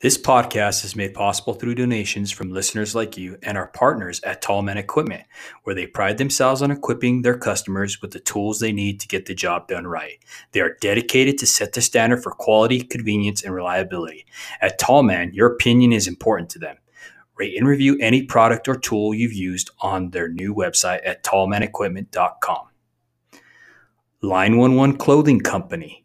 This podcast is made possible through donations from listeners like you and our partners at Tallman Equipment, where they pride themselves on equipping their customers with the tools they need to get the job done right. They are dedicated to set the standard for quality, convenience, and reliability. At Tallman, your opinion is important to them. Rate and review any product or tool you've used on their new website at tallmanequipment.com. Line 11 Clothing Company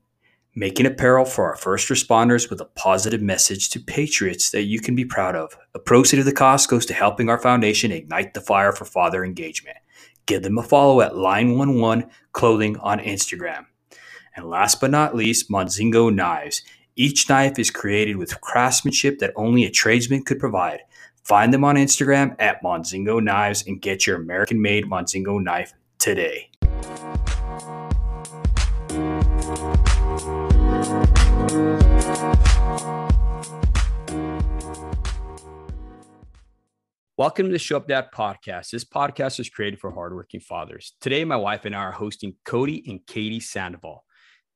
making apparel for our first responders with a positive message to patriots that you can be proud of. A proceed of the cost goes to helping our foundation ignite the fire for father engagement. Give them a follow at Line11 Clothing on Instagram. And last but not least, Monzingo Knives. Each knife is created with craftsmanship that only a tradesman could provide. Find them on Instagram at Monzingo Knives and get your American made Monzingo knife today. Welcome to the Show Up Dad podcast. This podcast is created for hardworking fathers. Today, my wife and I are hosting Cody and Katie Sandoval.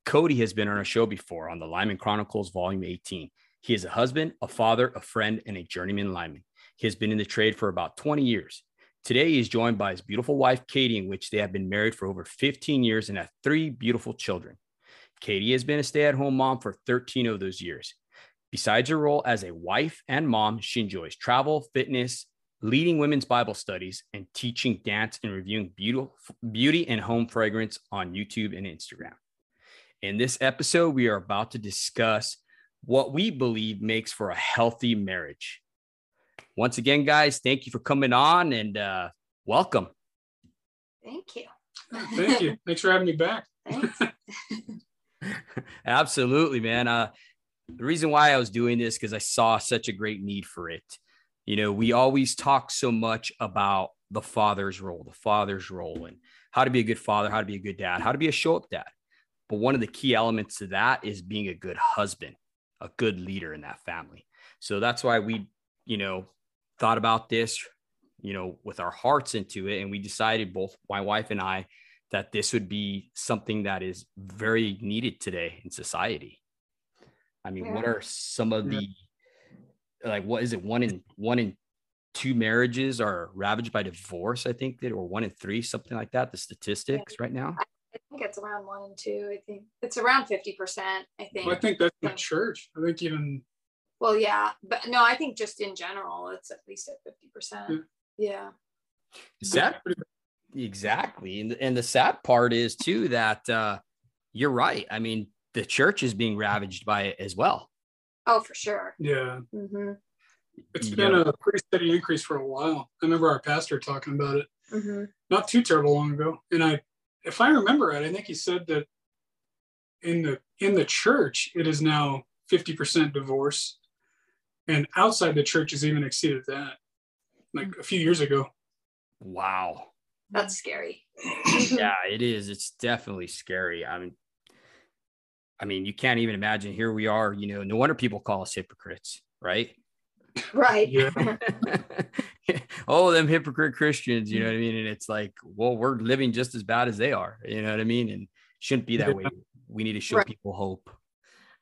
Cody has been on our show before on the Lineman Chronicles, Volume 18. He is a husband, a father, a friend, and a journeyman lineman. He has been in the trade for about 20 years. Today, he is joined by his beautiful wife, Katie, in which they have been married for over 15 years and have three beautiful children. Katie has been a stay at home mom for 13 of those years. Besides her role as a wife and mom, she enjoys travel, fitness, leading women's Bible studies, and teaching dance and reviewing beautiful, beauty and home fragrance on YouTube and Instagram. In this episode, we are about to discuss what we believe makes for a healthy marriage. Once again, guys, thank you for coming on and uh, welcome. Thank you. Thank you. Thanks for having me back. Absolutely, man. Uh, the reason why I was doing this because I saw such a great need for it. You know, we always talk so much about the father's role, the father's role, and how to be a good father, how to be a good dad, how to be a show up dad. But one of the key elements to that is being a good husband, a good leader in that family. So that's why we, you know, thought about this, you know, with our hearts into it. And we decided, both my wife and I, that this would be something that is very needed today in society. I mean, yeah. what are some of the like what is it one in one in two marriages are ravaged by divorce i think that or one in three something like that the statistics right now? I think it's around one and two i think. It's around 50% i think. Well, i think that's the church. I think even well yeah but no i think just in general it's at least at 50% yeah, yeah. Exactly and, and the sad part is too that uh you're right i mean the church is being ravaged by it as well Oh, for sure. Yeah. Mm-hmm. It's been a pretty steady increase for a while. I remember our pastor talking about it mm-hmm. not too terrible long ago. And I, if I remember right, I think he said that in the in the church it is now 50% divorce, and outside the church has even exceeded that, like a few years ago. Wow. That's scary. yeah, it is. It's definitely scary. I mean, I mean, you can't even imagine. Here we are, you know, no wonder people call us hypocrites, right? Right. Yeah. oh, them hypocrite Christians, you know what I mean? And it's like, well, we're living just as bad as they are, you know what I mean? And shouldn't be that way. We need to show right. people hope.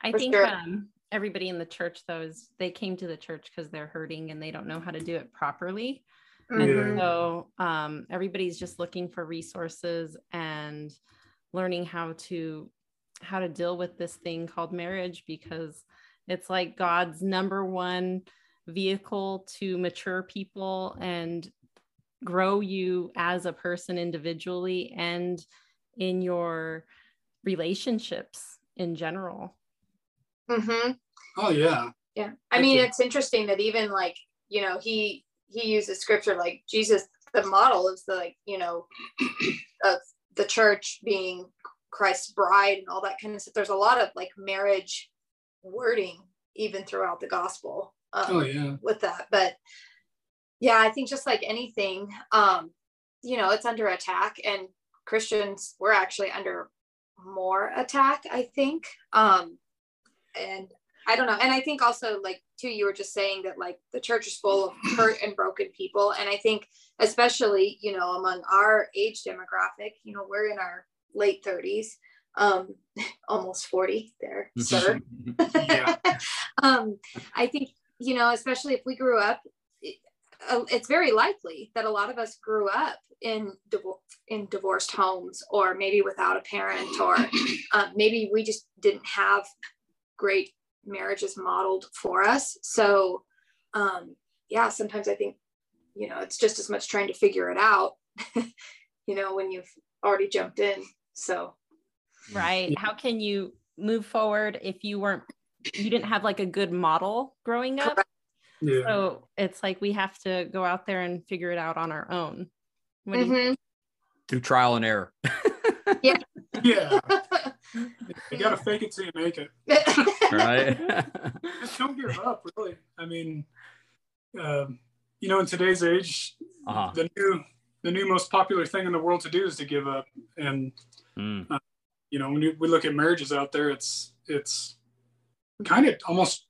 I For think sure. um, everybody in the church, though, is they came to the church because they're hurting and they don't know how to do it properly. Mm-hmm. And so um, everybody's just looking for resources and learning how to how to deal with this thing called marriage because it's like God's number one vehicle to mature people and grow you as a person individually and in your relationships in general. Mm-hmm. Oh yeah. Yeah. I mean, it's interesting that even like, you know, he he uses scripture like Jesus, the model is the like, you know, of the church being Christ's bride and all that kind of stuff. There's a lot of like marriage wording even throughout the gospel. Um, oh yeah. With that, but yeah, I think just like anything, um, you know, it's under attack, and Christians we're actually under more attack. I think, um, and I don't know, and I think also like too, you were just saying that like the church is full of hurt and broken people, and I think especially you know among our age demographic, you know, we're in our late 30s um, almost 40 there, sir. um, I think, you know, especially if we grew up, it, uh, it's very likely that a lot of us grew up in in divorced homes or maybe without a parent or um, maybe we just didn't have great marriages modeled for us. So um, yeah sometimes i think you know it's just as much trying to figure it out you know when you've already jumped in. So right. How can you move forward if you weren't you didn't have like a good model growing up? Yeah. so it's like we have to go out there and figure it out on our own. Mm-hmm. you- through trial and error. Yeah. Yeah you gotta fake it till you make it right Just don't give up really i mean um, you know in today's age uh-huh. the new the new most popular thing in the world to do is to give up and mm. uh, you know, when you, we look at marriages out there, it's it's kind of almost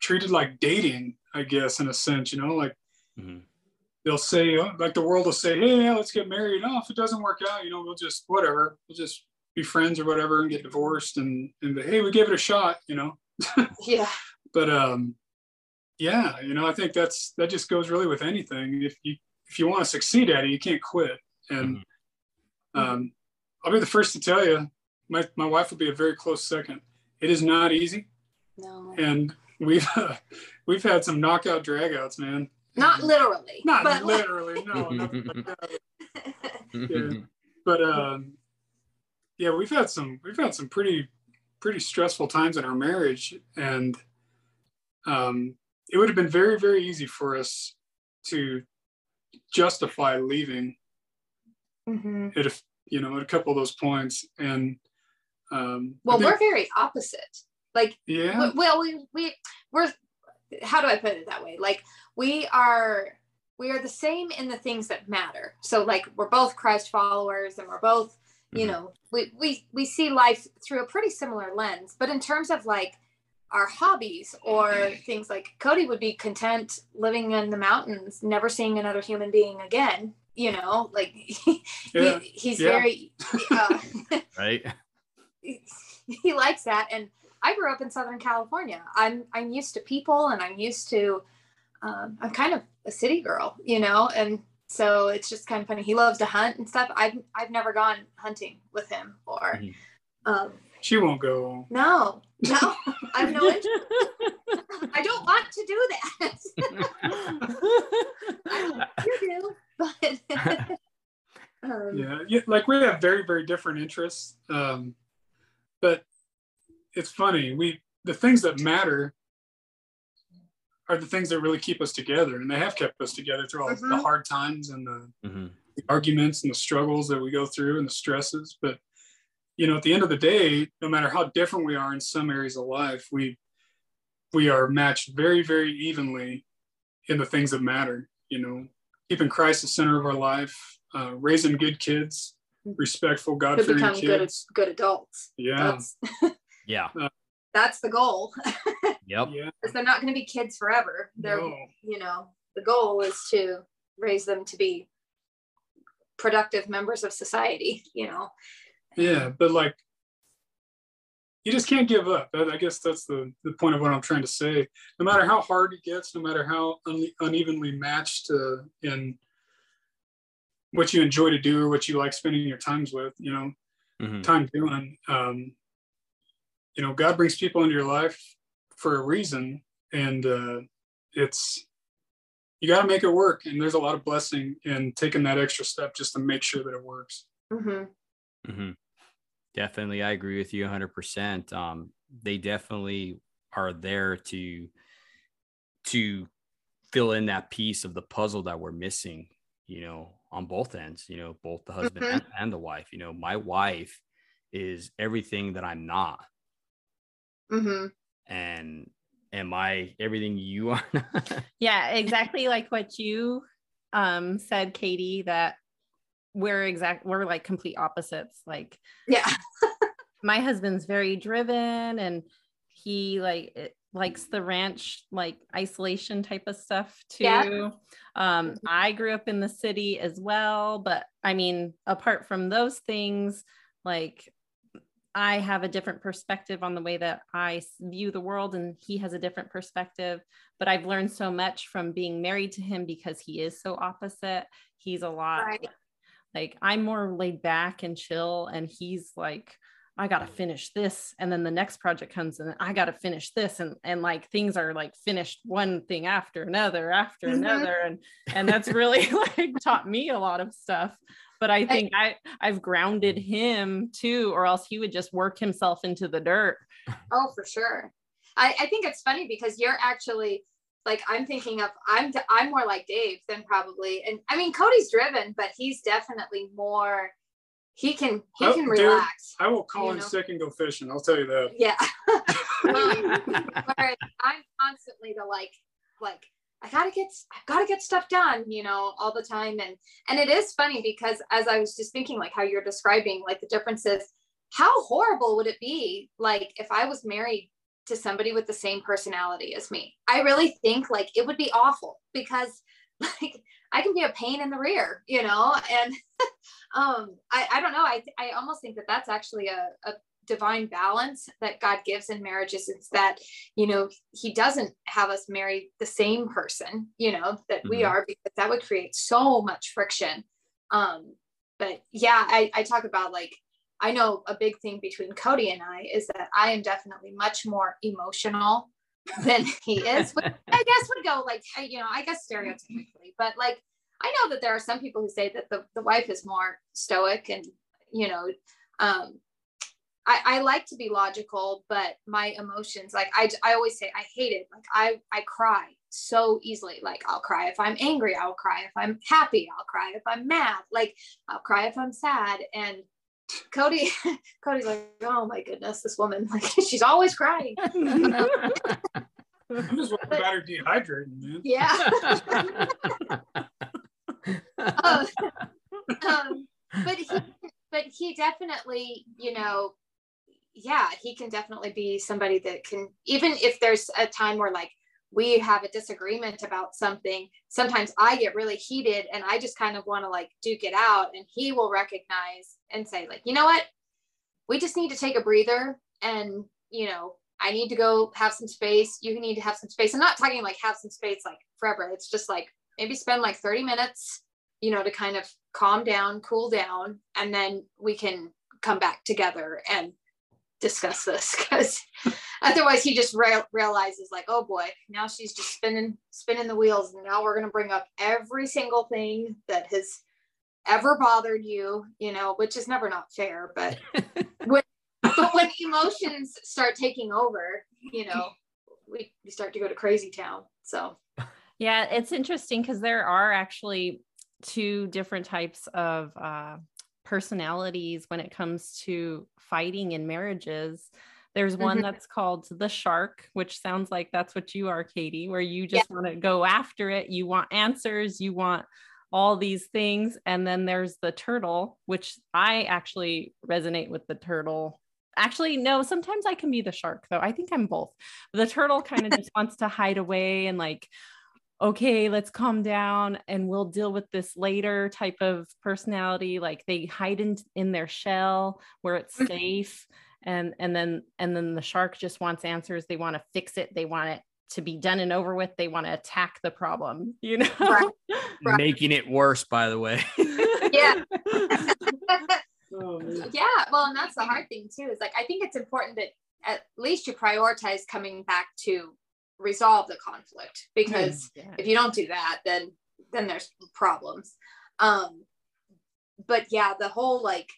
treated like dating, I guess, in a sense. You know, like mm-hmm. they'll say, uh, like the world will say, "Hey, let's get married." Oh, if it doesn't work out, you know, we'll just whatever, we'll just be friends or whatever and get divorced and and hey, we gave it a shot. You know. yeah. But um, yeah, you know, I think that's that just goes really with anything. If you if you want to succeed at it, you can't quit. And mm-hmm. um, I'll be the first to tell you, my, my wife will be a very close second. It is not easy. No. And we've uh, we've had some knockout dragouts, man. Not literally. Not but literally, no. like yeah. But um, yeah, we've had some we've had some pretty pretty stressful times in our marriage, and um, it would have been very very easy for us to justify leaving mm-hmm. at you know at a couple of those points, and um, well, think, we're very opposite. Like, yeah. Well, we we we're how do I put it that way? Like, we are we are the same in the things that matter. So, like, we're both Christ followers, and we're both, you mm-hmm. know, we we we see life through a pretty similar lens. But in terms of like our hobbies or things like Cody would be content living in the mountains, never seeing another human being again. You know, like he, yeah. he he's yeah. very uh, right he likes that. And I grew up in Southern California. I'm I'm used to people, and I'm used to. Um, I'm kind of a city girl, you know, and so it's just kind of funny. He loves to hunt and stuff. I've I've never gone hunting with him, or mm-hmm. um, she won't go. No, no, I have no interest. I don't want to do that. you do, but. Um, yeah, yeah, like we have very, very different interests. Um, but it's funny we the things that matter are the things that really keep us together and they have kept us together through all mm-hmm. the hard times and the, mm-hmm. the, arguments and the struggles that we go through and the stresses but you know at the end of the day no matter how different we are in some areas of life we we are matched very very evenly in the things that matter you know keeping christ the center of our life uh, raising good kids respectful, God fearing kids. Good, good adults. Yeah. That's, yeah. Uh, that's the goal. yep. Yeah. Because they're not going to be kids forever. They're, no. you know, the goal is to raise them to be productive members of society, you know. Yeah, but like you just can't give up. I guess that's the, the point of what I'm trying to say. No matter how hard it gets, no matter how un- unevenly matched uh, in what you enjoy to do or what you like spending your times with, you know, mm-hmm. time doing. Um, you know, God brings people into your life for a reason, and uh, it's you got to make it work. And there's a lot of blessing in taking that extra step just to make sure that it works. Mm-hmm. Mm-hmm. Definitely, I agree with you 100%. Um, they definitely are there to to fill in that piece of the puzzle that we're missing. You know, on both ends, you know, both the husband mm-hmm. and, and, the wife. You know, my wife is everything that I'm not. Mm-hmm. And am I everything you are? yeah, exactly like what you um said, Katie, that we're exact we're like complete opposites. Like yeah. my husband's very driven and he like likes the ranch like isolation type of stuff too. Yeah. Um. I grew up in the city as well, but I mean, apart from those things, like I have a different perspective on the way that I view the world, and he has a different perspective. But I've learned so much from being married to him because he is so opposite. He's a lot right. like I'm more laid back and chill, and he's like, I gotta finish this, and then the next project comes, and I gotta finish this, and and like things are like finished one thing after another after mm-hmm. another, and and that's really like taught me a lot of stuff but I think I, I have grounded him too, or else he would just work himself into the dirt. Oh, for sure. I, I think it's funny because you're actually like I'm thinking of I'm I'm more like Dave than probably and I mean Cody's driven, but he's definitely more he can he oh, can relax. Dude, I will call him know? sick and go fishing. I'll tell you that. Yeah. um, I'm constantly the like like I gotta get I gotta get stuff done, you know, all the time. And and it is funny because as I was just thinking, like how you're describing, like the differences, how horrible would it be like if I was married to somebody with the same personality as me? I really think like it would be awful because like I can be a pain in the rear, you know, and um I, I don't know. I I almost think that that's actually a, a divine balance that God gives in marriages is that, you know, He doesn't have us marry the same person, you know, that mm-hmm. we are, because that would create so much friction. Um, but yeah, I, I talk about like, I know a big thing between Cody and I is that I am definitely much more emotional than he is. I guess would go like, you know, I guess stereotypically, but like, I know that there are some people who say that the, the wife is more stoic and, you know, um, I, I like to be logical, but my emotions, like I, I always say, I hate it. Like I, I cry so easily. Like I'll cry if I'm angry. I'll cry if I'm happy. I'll cry if I'm mad. Like I'll cry if I'm sad. And Cody, Cody's like, oh my goodness, this woman, like she's always crying. I'm just worried about her dehydrating, man. Yeah. um, um, but he, but he definitely, you know, yeah, he can definitely be somebody that can, even if there's a time where like we have a disagreement about something, sometimes I get really heated and I just kind of want to like duke it out. And he will recognize and say, like, you know what? We just need to take a breather and, you know, I need to go have some space. You need to have some space. I'm not talking like have some space like forever. It's just like maybe spend like 30 minutes, you know, to kind of calm down, cool down, and then we can come back together and discuss this because otherwise he just re- realizes like oh boy now she's just spinning spinning the wheels. And now we're going to bring up every single thing that has ever bothered you you know which is never not fair but when but when emotions start taking over you know we, we start to go to crazy town so. Yeah it's interesting because there are actually two different types of uh, personalities when it comes to fighting in marriages. There's one mm-hmm. that's called the shark, which sounds like that's what you are, Katie, where you just yeah. want to go after it. You want answers, you want all these things. And then there's the turtle, which I actually resonate with the turtle. Actually, no, sometimes I can be the shark, though. I think I'm both. The turtle kind of just wants to hide away and like okay, let's calm down and we'll deal with this later type of personality. Like they hide in, in their shell where it's mm-hmm. safe. And, and then and then the shark just wants answers. They want to fix it. They want it to be done and over with. They want to attack the problem, you know, right. Right. making it worse, by the way. yeah. oh, yeah. Well, and that's the hard thing too, is like, I think it's important that at least you prioritize coming back to resolve the conflict because yeah. if you don't do that then then there's problems. Um but yeah the whole like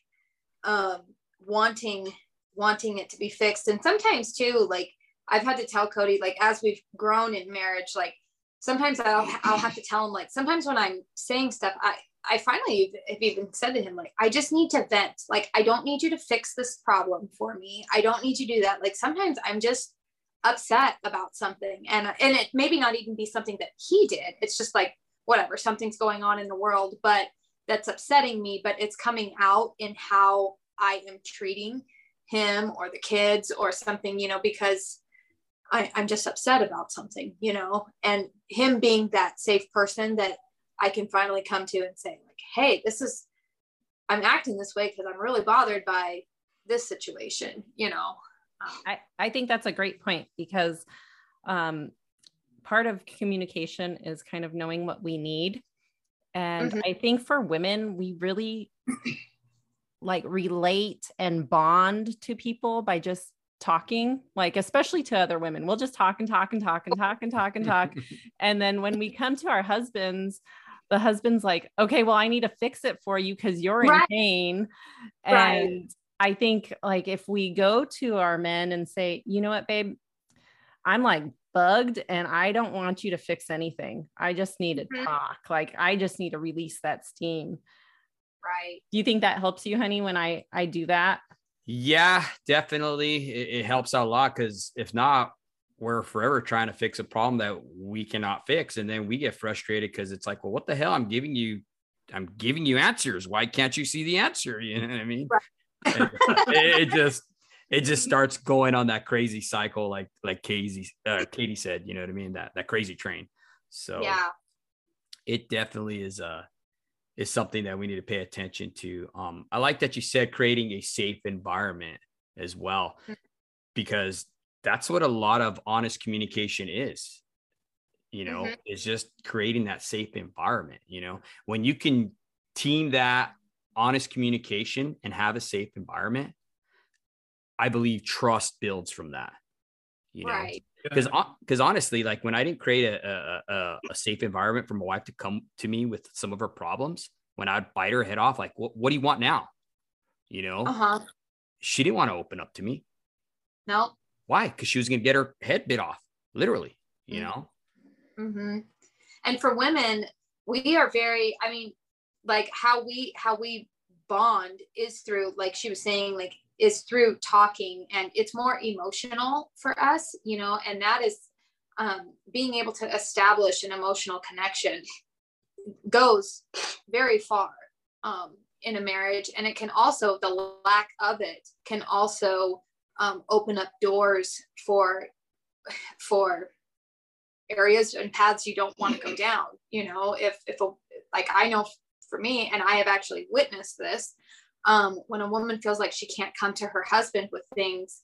um wanting wanting it to be fixed and sometimes too like i've had to tell cody like as we've grown in marriage like sometimes i'll i'll have to tell him like sometimes when i'm saying stuff i i finally have even said to him like i just need to vent. Like i don't need you to fix this problem for me. I don't need you to do that. Like sometimes i'm just upset about something. And and it maybe not even be something that he did. It's just like whatever something's going on in the world but that's upsetting me but it's coming out in how i am treating him or the kids or something you know because I, i'm just upset about something you know? And him being that safe person that i can finally come to and say like hey this is i'm acting this way because i'm really bothered by this situation you know I, I think that's a great point because um, part of communication is kind of knowing what we need. And mm-hmm. i think for women we really like relate and bond to people by just talking like especially to other women. We'll just talk and talk and talk and talk and talk and talk. And then when we come to our husbands the husband's like okay well i need to fix it for you because you're in pain. And right. I think like if we go to our men and say you know what babe i'm like bugged and i don't want you to fix anything i just need to mm-hmm. talk like i just need to release that steam right do you think that helps you honey when i i do that yeah, definitely. It, it helps out a lot because if not, we're forever trying to fix a problem that we cannot fix. And then we get frustrated because it's like, well, what the hell? I'm giving you, I'm giving you answers. Why can't you see the answer? You know what I mean? Right. It, it, just, it just starts going on that crazy cycle, like like Katie, uh, Katie said. You know what I mean? That that crazy train. So yeah, it definitely is a is something that we need to pay attention to. Um, I like that you said creating a safe environment as well, because that's what a lot of honest communication is. You know, mm-hmm. is just creating that safe environment. You know, when you can team that honest communication and have a safe environment, I believe trust builds from that. You know, right because because honestly like when i didn't create a, a, a, safe environment for my wife to come to me with some of her problems when i'd bite her head off like what, what do you want now you know uh-huh. she didn't want to open up to me no why because she was going to get her head bit off literally you mm-hmm. know mm-hmm. and for women we are very i mean like how we how we bond is through like she was saying like is through talking and it's more emotional for us you know and that is um, being able to establish an emotional connection goes very far um, in a marriage and it can also the lack of it can also um, open up doors for for areas and paths you don't want to go down you know if if a, like i know for me and i have actually witnessed this um, when a woman feels like she can't come to her husband with things,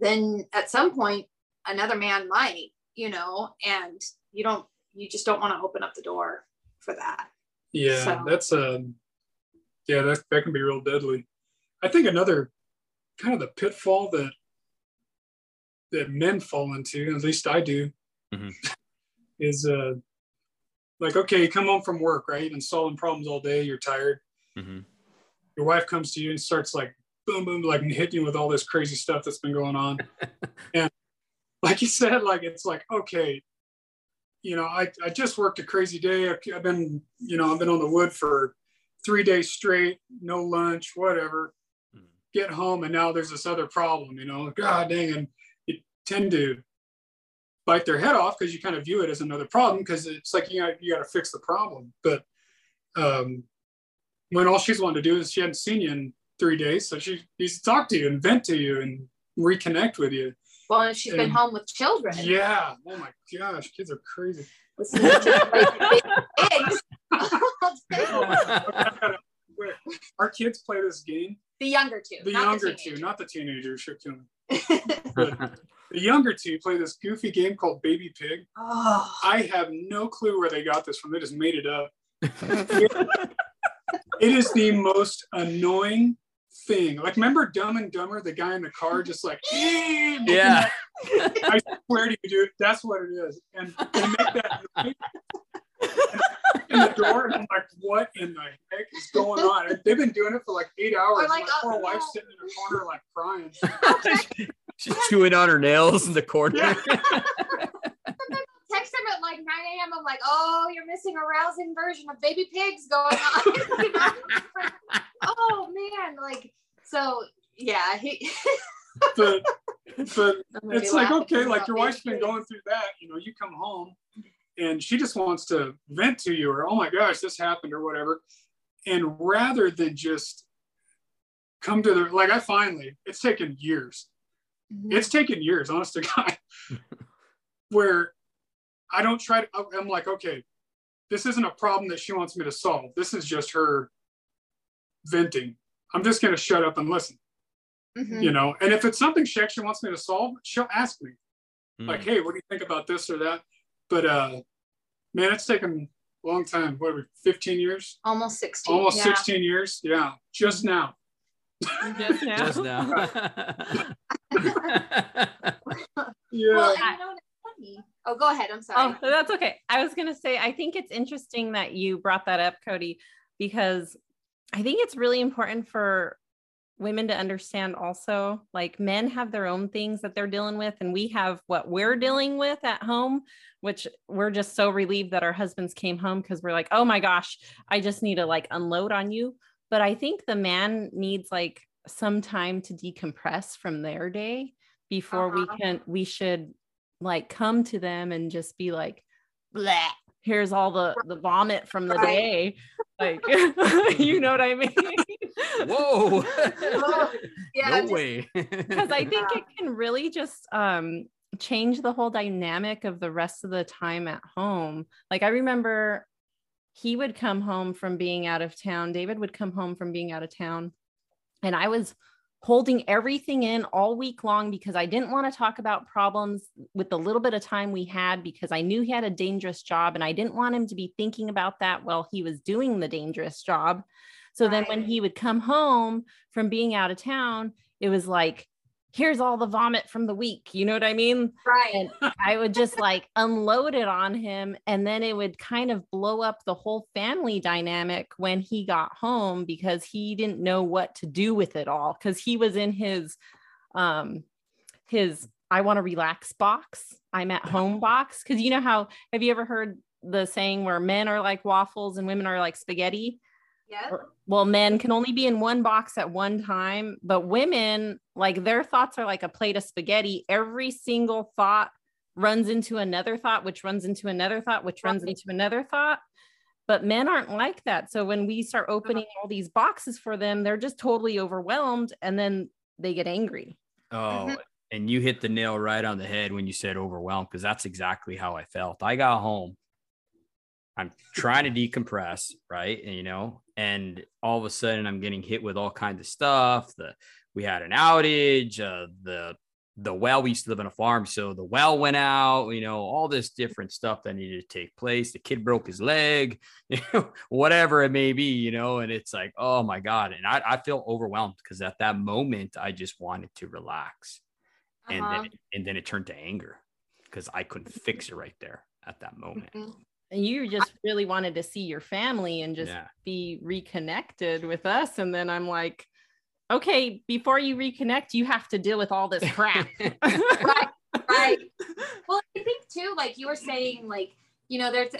then at some point another man might, you know, and you don't, you just don't want to open up the door for that. Yeah, so. that's a, yeah, that that can be real deadly. I think another kind of the pitfall that that men fall into, at least I do, mm-hmm. is uh, like okay, you come home from work, right? You've been solving problems all day. You're tired. Mm-hmm your wife comes to you and starts like boom boom like hitting you with all this crazy stuff that's been going on and like you said like it's like okay you know i, I just worked a crazy day i've been you know i've been on the wood for three days straight no lunch whatever mm. get home and now there's this other problem you know god dang and you tend to bite their head off because you kind of view it as another problem because it's like you got you got to fix the problem but um when all she's wanted to do is she hadn't seen you in three days. So she needs to talk to you and vent to you and reconnect with you. Well, and she's and, been home with children. Yeah. Oh my gosh, kids are crazy. Our kids play this game. The younger two. The younger two, not the teenagers. the younger two play this goofy game called Baby Pig. Oh. I have no clue where they got this from. They just made it up it is the most annoying thing. Like, remember Dumb and Dumber, the guy in the car, just like, yeah. I swear to you, dude, that's what it is. And they make that noise in the door, and I'm like, what in the heck is going on? And they've been doing it for like eight hours. Like, my poor uh, oh, wife sitting in the corner, like crying. She's chewing on her nails in the corner. Yeah text him at like 9 a.m. I'm like, oh, you're missing a rousing version of baby pigs going on. oh man, like so yeah. He but but it's like okay, like your wife's been going through that, you know, you come home and she just wants to vent to you or oh my gosh, this happened or whatever. And rather than just come to the like I finally, it's taken years. Mm-hmm. It's taken years, honest to God, where I don't try to, I'm like, okay, this isn't a problem that she wants me to solve. This is just her venting. I'm just going to shut up and listen. mm-hmm. you know. And if it's something she actually wants me to solve, she'll ask me, mm. like, "Hey, what do you think about this or that?" But uh, man, it's taken a long time. What are we? Fifteen years? Almost sixteen. Almost yeah. sixteen years. Yeah, just now. Just now. just now. yeah. Well, Oh, go ahead. I'm sorry. Oh, that's okay. I was going to say, I think it's interesting that you brought that up, Cody, because I think it's really important for women to understand also like men have their own things that they're dealing with and we have what we're dealing with at home which we're just so relieved that our husbands came home because we're like oh my gosh i just need to like unload on you. But i think the man needs like some time to decompress from their day before uh-huh. we can we should like come to them and just be like Bleh, here's all the the vomit from the day. Like you know what i mean whoa. Yeah, no way. because i think it can really just um change the whole dynamic of the rest of the time at home. Like i remember he would come home from being out of town david would come home from being out of town and i was holding everything in all week long because I didn't want to talk about problems with the little bit of time we had because I knew he had a dangerous job and I didn't want him to be thinking about that while he was doing the dangerous job. So right. then when he would come home from being out of town, it was like here's all the vomit from the week. You know what I mean? Right. And I would just like unload it on him. And then it would kind of blow up the whole family dynamic when he got home because he didn't know what to do with it all. Cause he was in his, um, his, I want to relax box. I'm at home box. Cause you know how, have you ever heard the saying where men are like waffles and women are like spaghetti? Yeah. Well, men can only be in one box at one time, but women, like their thoughts are like a plate of spaghetti. Every single thought runs into another thought, which runs into another thought, which runs into another thought. But men aren't like that. So when we start uh-huh. opening all these boxes for them, they're just totally overwhelmed and then they get angry. Oh, mm-hmm. and you hit the nail right on the head when you said overwhelmed, because that's exactly how I felt. I got home I'm trying to decompress, right? And, you know, and all of a sudden I'm getting hit with all kinds of stuff. The we had an outage, uh, the the well we used to live on a farm, so the well went out. You know, all this different stuff that needed to take place. The kid broke his leg, you know, whatever it may be, you know. And it's like, oh my god, and I, I feel overwhelmed because at that moment I just wanted to relax, uh-huh. and then uh-huh. and then it turned to anger because I couldn't fix it right there at that moment. Mm-hmm and you just really wanted to see your family and just yeah. be reconnected with us. And then i'm like okay before you reconnect you have to deal with all this crap. Right right. Well i think too like you were saying like you know there's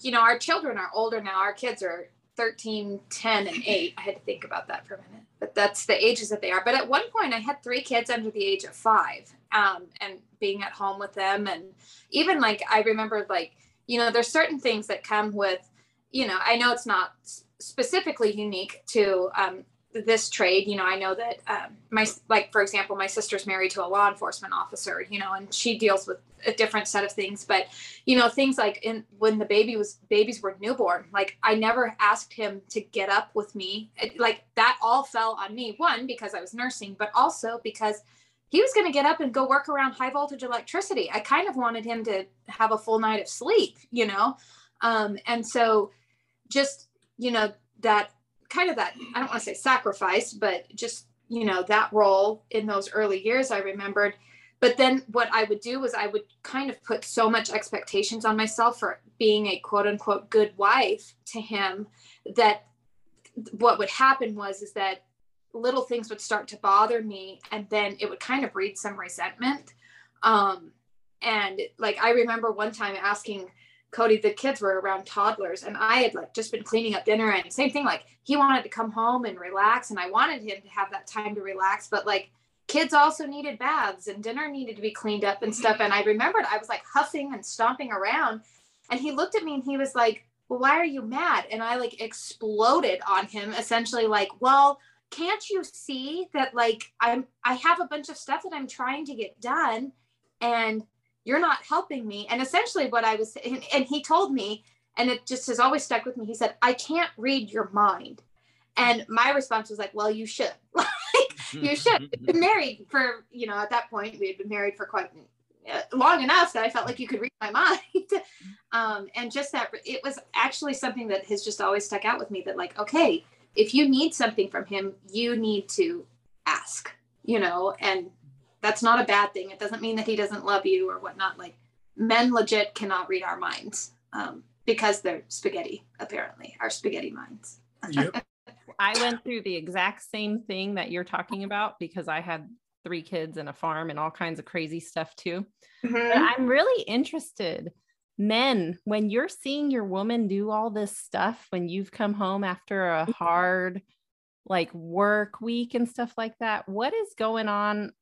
you know our children are older now. Our kids are 13 10 and 8 i had to think about that for a minute but that's the ages that they are. But at one point i had three kids under the age of five um, and being at home with them. And even like i remember like you know there's certain things that come with you know i know it's not specifically unique to um, this trade you know i know that um, my like for example my sister's married to a law enforcement officer you know and she deals with a different set of things but you know things like in when the baby was babies were newborn like i never asked him to get up with me it, like that all fell on me one because i was nursing but also because he was going to get up and go work around high voltage electricity. I kind of wanted him to have a full night of sleep, you know? Um, and so just, you know, that kind of that, I don't want to say sacrifice, but just, you know, that role in those early years, I remembered. But then what I would do was I would kind of put so much expectations on myself for being a quote unquote good wife to him that what would happen was is that little things would start to bother me and then it would kind of breed some resentment. Um and like i remember one time asking cody the kids were around toddlers and i had like just been cleaning up dinner and same thing like he wanted to come home and relax and i wanted him to have that time to relax but like kids also needed baths and dinner needed to be cleaned up and stuff and i remembered i was like huffing and stomping around and he looked at me and he was like well why are you mad? And i like exploded on him essentially like well can't you see that like i'm i have a bunch of stuff that i'm trying to get done and you're not helping me? And essentially what i was and, and he told me and it just has always stuck with me. He said i can't read your mind. And my response was like well you should. Like you should. We've been married for, you know, at that point, we had been married for quite uh, long enough that I felt like you could read my mind. um, and just that it was actually something that has just always stuck out with me that, like, okay, if you need something from him, you need to ask, you know, and that's not a bad thing. It doesn't mean that he doesn't love you or whatnot. Like, men legit cannot read our minds um, because they're spaghetti, apparently, our spaghetti minds. Yep. I went through the exact same thing that you're talking about because I had three kids and a farm and all kinds of crazy stuff too. Mm-hmm. I'm really interested. Men, when you're seeing your woman do all this stuff, when you've come home after a mm-hmm. hard like work week and stuff like that, what is going on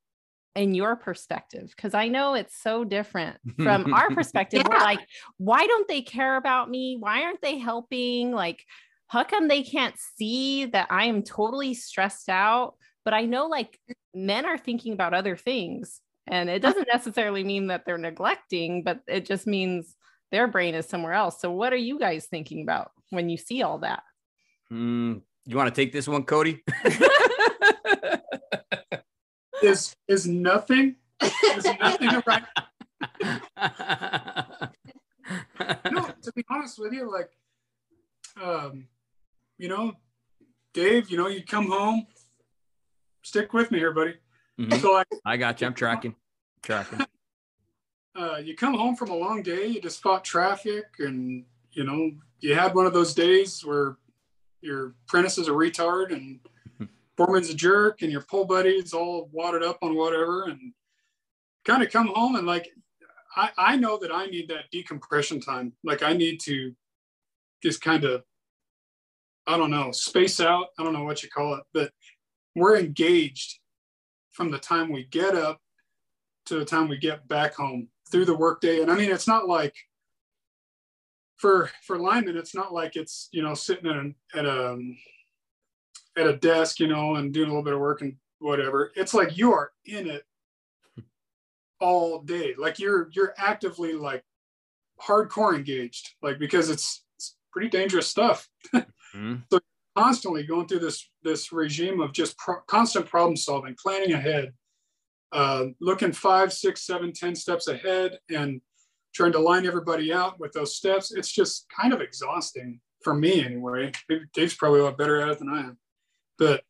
in your perspective? Because I know it's so different from our perspective. yeah. We're like, why don't they care about me? Why aren't they helping? Like, how come they can't see that I am totally stressed out? But I know like men are thinking about other things. And it doesn't necessarily mean that they're neglecting, but it just means their brain is somewhere else. So, what are you guys thinking about when you see all that? Mm, you want to take this one, Cody? is is nothing is nothing right? no, to be honest with you, like, um, you know, Dave, you know, you come home, stick with me here, buddy. Mm-hmm. So I, I got you. I'm tracking, tracking. Uh, you come home from a long day, you just fought traffic, and you know, you had one of those days where your apprentice is a retard and foreman's a jerk, and your pull buddy's all wadded up on whatever, and kind of come home and like, I, I know that I need that decompression time. Like I need to just kind of I don't know, space out. I don't know what you call it, but we're engaged from the time we get up to the time we get back home through the workday. And I mean, it's not like for for linemen, it's not like it's you know sitting at a at a at a desk, you know, and doing a little bit of work and whatever. It's like you are in it all day. Like you're you're actively like hardcore engaged, like because it's, it's pretty dangerous stuff. Mm-hmm. So constantly going through this this regime of just pro- constant problem solving, planning ahead, uh, looking five, six, seven, ten steps ahead, and trying to line everybody out with those steps. It's just kind of exhausting for me, anyway. Dave's probably a lot better at it than I am, but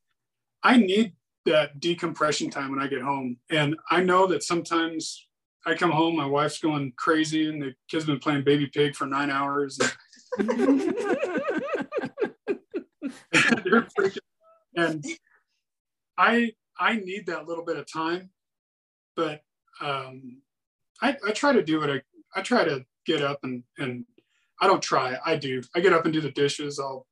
I need that decompression time when I get home, and I know that sometimes I come home, my wife's going crazy, and the kids have been playing baby pig for nine hours. And, and I I need that little bit of time, but um, I, I try to do it. I, I try to get up and and I don't try. I do. I get up and do the dishes. I'll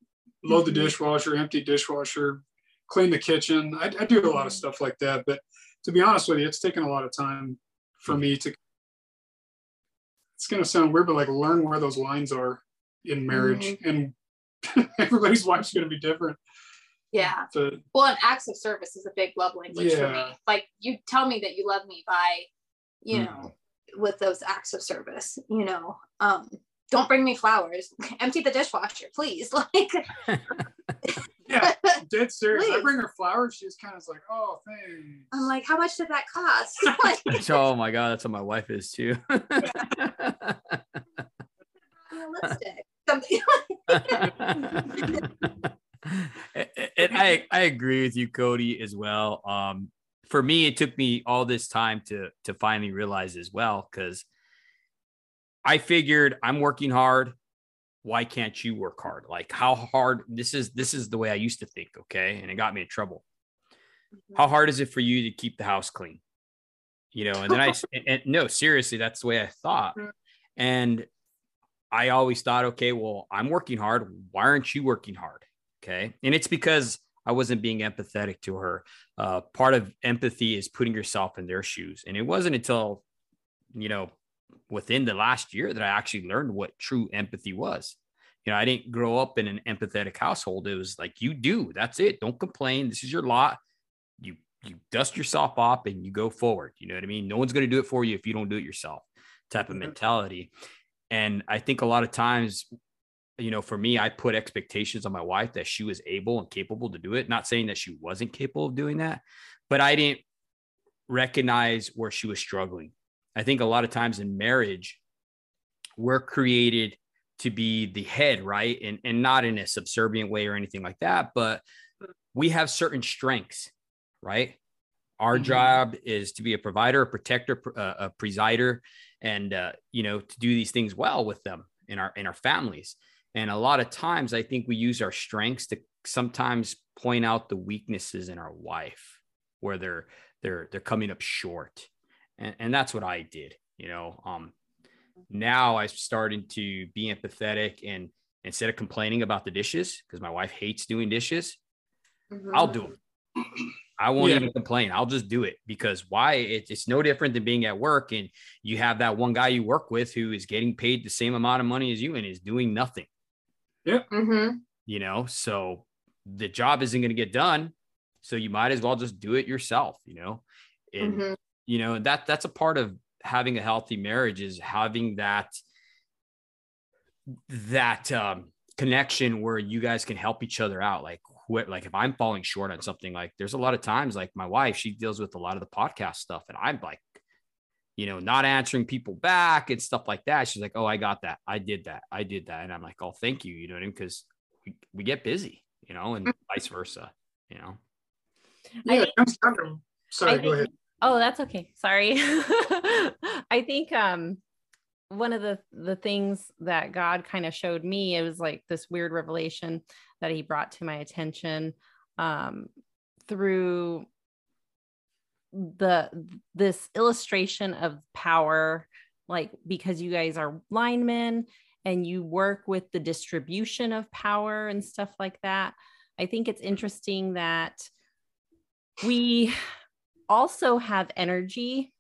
load the mm-hmm. dishwasher, empty dishwasher, clean the kitchen. I, I do a lot of mm-hmm. stuff like that. But to be honest with you, it's taken a lot of time for me to. It's gonna sound weird, but like learn where those lines are in marriage, mm-hmm. and everybody's wife's going to be different. Yeah. So, well, and acts of service is a big love language yeah. for me. Like you tell me that you love me by, you mm. know, with those acts of service, you know, um, don't bring me flowers. Empty the dishwasher, please. Like Yeah, dead serious. Please. I bring her flowers, she's kind of like, oh thanks. I'm like, how much did that cost? oh my god, that's what my wife is too. Realistic something. And I I agree with you, Cody, as well. Um, for me, it took me all this time to to finally realize as well, because I figured I'm working hard. Why can't you work hard? Like how hard this is this is the way I used to think, okay? And it got me in trouble. Mm-hmm. How hard is it for you to keep the house clean? You know, and then I and, and no, seriously, that's the way I thought. Mm. And I always thought, okay, well, I'm working hard. Why aren't you working hard? Okay. And it's because I wasn't being empathetic to her. Uh, part of empathy is putting yourself in their shoes. And it wasn't until, you know, within the last year that I actually learned what true empathy was. You know, I didn't grow up in an empathetic household. It was like, you do, that's it. Don't complain. This is your lot. You, you dust yourself off and you go forward. You know what I mean? No one's going to do it for you if you don't do it yourself type of mentality. And I think a lot of times you know, for me, I put expectations on my wife that she was able and capable to do it. Not saying that she wasn't capable of doing that, but I didn't recognize where she was struggling. I think a lot of times in marriage, we're created to be the head, right? And, and not in a subservient way or anything like that, but we have certain strengths, right? Our mm-hmm. job is to be a provider, a protector, uh, a presider, and uh, you know to do these things well with them in our in our families. And a lot of times, I think we use our strengths to sometimes point out the weaknesses in our wife, where they're they're they're coming up short, and, and that's what I did. You know, um, now I'm starting to be empathetic and instead of complaining about the dishes because my wife hates doing dishes, mm-hmm. I'll do them. I won't yeah. even complain. I'll just do it because why? It, it's no different than being at work and you have that one guy you work with who is getting paid the same amount of money as you and is doing nothing. Yeah. Mm-hmm. You know, so the job isn't going to get done. So you might as well just do it yourself, you know? And, mm-hmm. you know, that that's a part of having a healthy marriage is having that that um, connection where you guys can help each other out. Like, what, like if I'm falling short on something, like there's a lot of times, like my wife, she deals with a lot of the podcast stuff, and I'm like, you know, not answering people back and stuff like that. She's like, "Oh, I got that. I did that. I did that," and I'm like, "Oh, thank you." You know what I mean? Because we, we get busy, you know, and mm-hmm. vice versa. You know. Yeah, Sorry, I go ahead. Oh, that's okay. Sorry. I think um one of the the things that God kind of showed me it was like this weird revelation that he brought to my attention um through the this illustration of power like because you guys are linemen and you work with the distribution of power and stuff like that i think it's interesting that we also have energy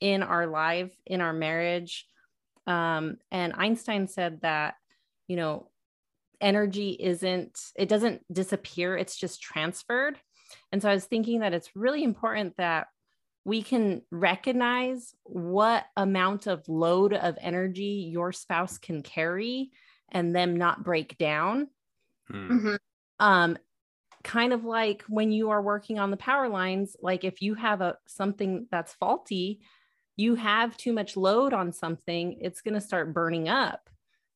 in our life, in our marriage. Um, and Einstein said that, you know, energy isn't, it doesn't disappear, it's just transferred. And so I was thinking that it's really important that we can recognize what amount of load of energy your spouse can carry and them not break down. Hmm. Mm-hmm. Um, kind of like when you are working on the power lines like if you have a something that's faulty you have too much load on something it's going to start burning up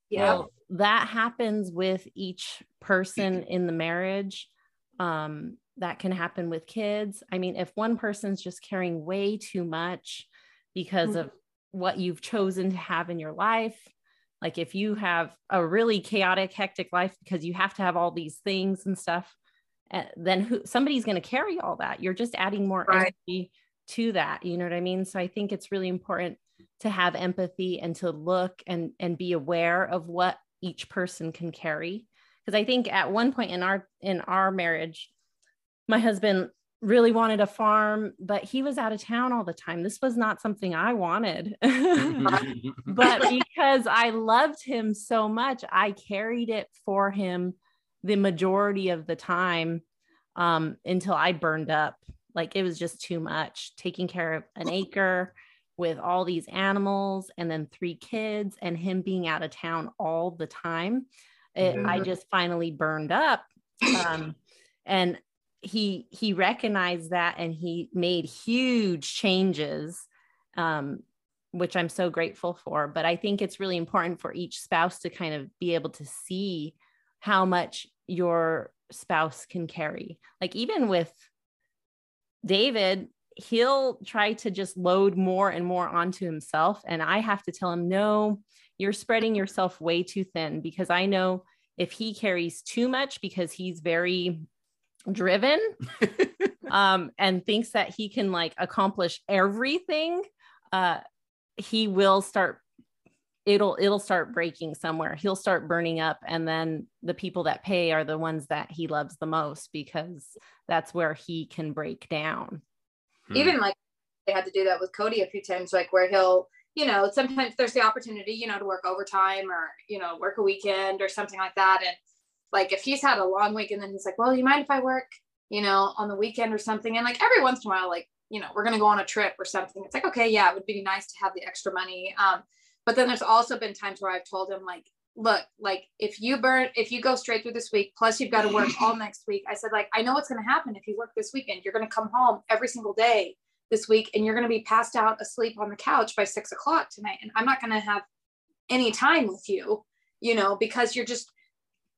yeah well, that happens with each person in the marriage um, that can happen with kids i mean if one person's just carrying way too much because mm-hmm. of what you've chosen to have in your life like if you have a really chaotic hectic life because you have to have all these things and stuff then who somebody's going to carry all that you're just adding more right. energy to that you know what i mean so i think it's really important to have empathy and to look and and be aware of what each person can carry because i think at one point in our in our marriage my husband really wanted a farm but he was out of town all the time this was not something i wanted but because i loved him so much i carried it for him the majority of the time um, until I burned up. Like it was just too much taking care of an acre with all these animals and then three kids and him being out of town all the time. It, I just finally burned up. Um, and he he recognized that and he made huge changes um, which I'm so grateful for. But I think it's really important for each spouse to kind of be able to see how much your spouse can carry. Like even with David, he'll try to just load more and more onto himself. And I have to tell him, no, you're spreading yourself way too thin because I know if he carries too much because he's very driven um, and thinks that he can like accomplish everything, uh, he will start it'll it'll start breaking somewhere he'll start burning up and then the people that pay are the ones that he loves the most because that's where he can break down hmm. even like they had to do that with cody a few times like where he'll you know sometimes there's the opportunity you know to work overtime or you know work a weekend or something like that and like if he's had a long week and then he's like well you mind if i work you know on the weekend or something and like every once in a while like you know we're going to go on a trip or something it's like okay yeah it would be nice to have the extra money um but then there's also been times where I've told him like, look, like if you burn, if you go straight through this week, plus you've got to work all next week. I said, like, I know what's going to happen if you work this weekend. You're going to come home every single day this week and you're going to be passed out asleep on the couch by six o'clock tonight. And I'm not going to have any time with you, you know, because you're just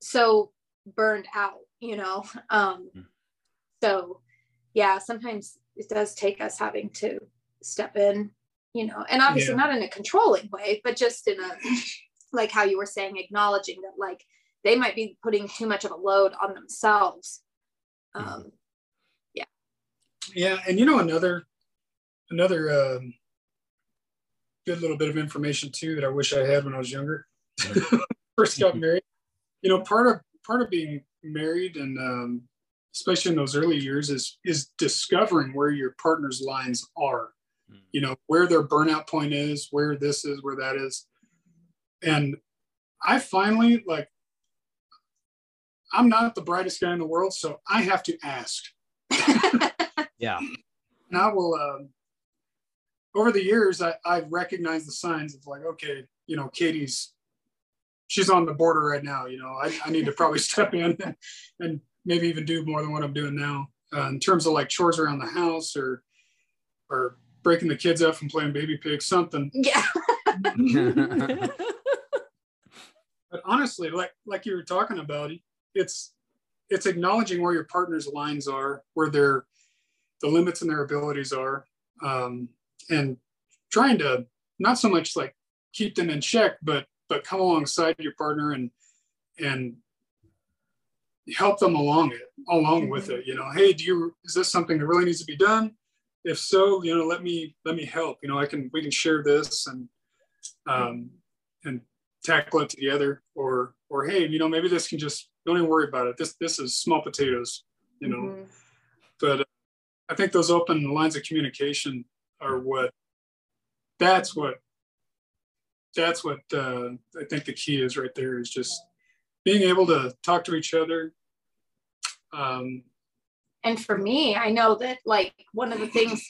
so burned out, you know. Um, hmm. so, yeah, sometimes it does take us having to step in, you know, and obviously yeah. not in a controlling way, but just in a like how you were saying, acknowledging that like they might be putting too much of a load on themselves. Mm-hmm. Um, yeah. Yeah, and you know another another um, good little bit of information too that I wish I had when I was younger. First got married. You know, part of part of being married and um, especially in those early years is is discovering where your partner's lines are. Hmm. You know, where their burnout point is, where this is, where that is and I finally like I'm not the brightest guy in the world, so I have to ask. yeah. And I will um, over the years I, I've recognized the signs of like, okay, you know, Katie's she's on the border right now, you know, I, I need to probably step in and, and, maybe even do more than what I'm doing now. Uh, in terms of like chores around the house or or breaking the kids up from playing baby pig, something. Yeah. but honestly like like you were talking about it's it's acknowledging where your partner's lines are where their the limits and their abilities are um, and trying to not so much like keep them in check but but come alongside your partner and and help them along it along with it you know hey do you is this something that really needs to be done? If so you know let me let me help you know i can we can share this and um and tackle it together or or hey you know maybe this can just don't even worry about it. This this is small potatoes you know. Mm-hmm. but uh, i think those open lines of communication are what that's what that's what uh, i think the key is right there is just being able to talk to each other um, and for me i know that like one of the things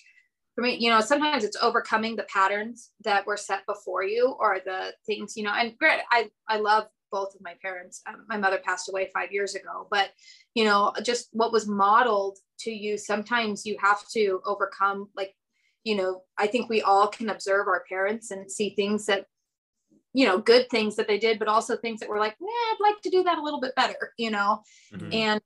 for me, you know, sometimes it's overcoming the patterns that were set before you or the things, you know, and great. I, I love both of my parents. Um, my mother passed away five years ago, but you know, just what was modeled to you, sometimes you have to overcome like, you know, I think we all can observe our parents and see things that, you know, good things that they did, but also things that were like, yeah, I'd like to do that a little bit better, you know? Mm-hmm. And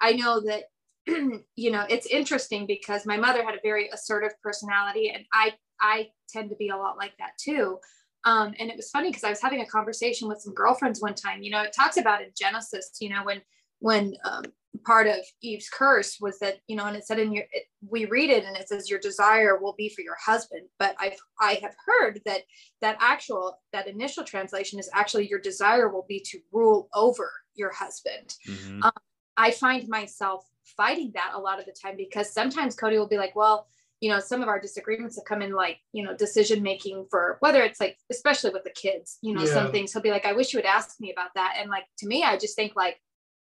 I know that you know, it's interesting because my mother had a very assertive personality and I I tend to be a lot like that too. Um, and it was funny because I was having a conversation with some girlfriends one time. You know, it talks about in Genesis, you know, when when um, part of Eve's curse was that you know, and it said in your it, we read it and it says your desire will be for your husband. But I've I have heard that that actual that initial translation is actually your desire will be to rule over your husband. Mm-hmm. Um, I find myself fighting that a lot of the time because sometimes Cody will be like, well, you know, some of our disagreements have come in like, you know, decision making for whether it's like, especially with the kids, you know, yeah. some things he'll be like, I wish you would ask me about that. And like, to me, I just think like,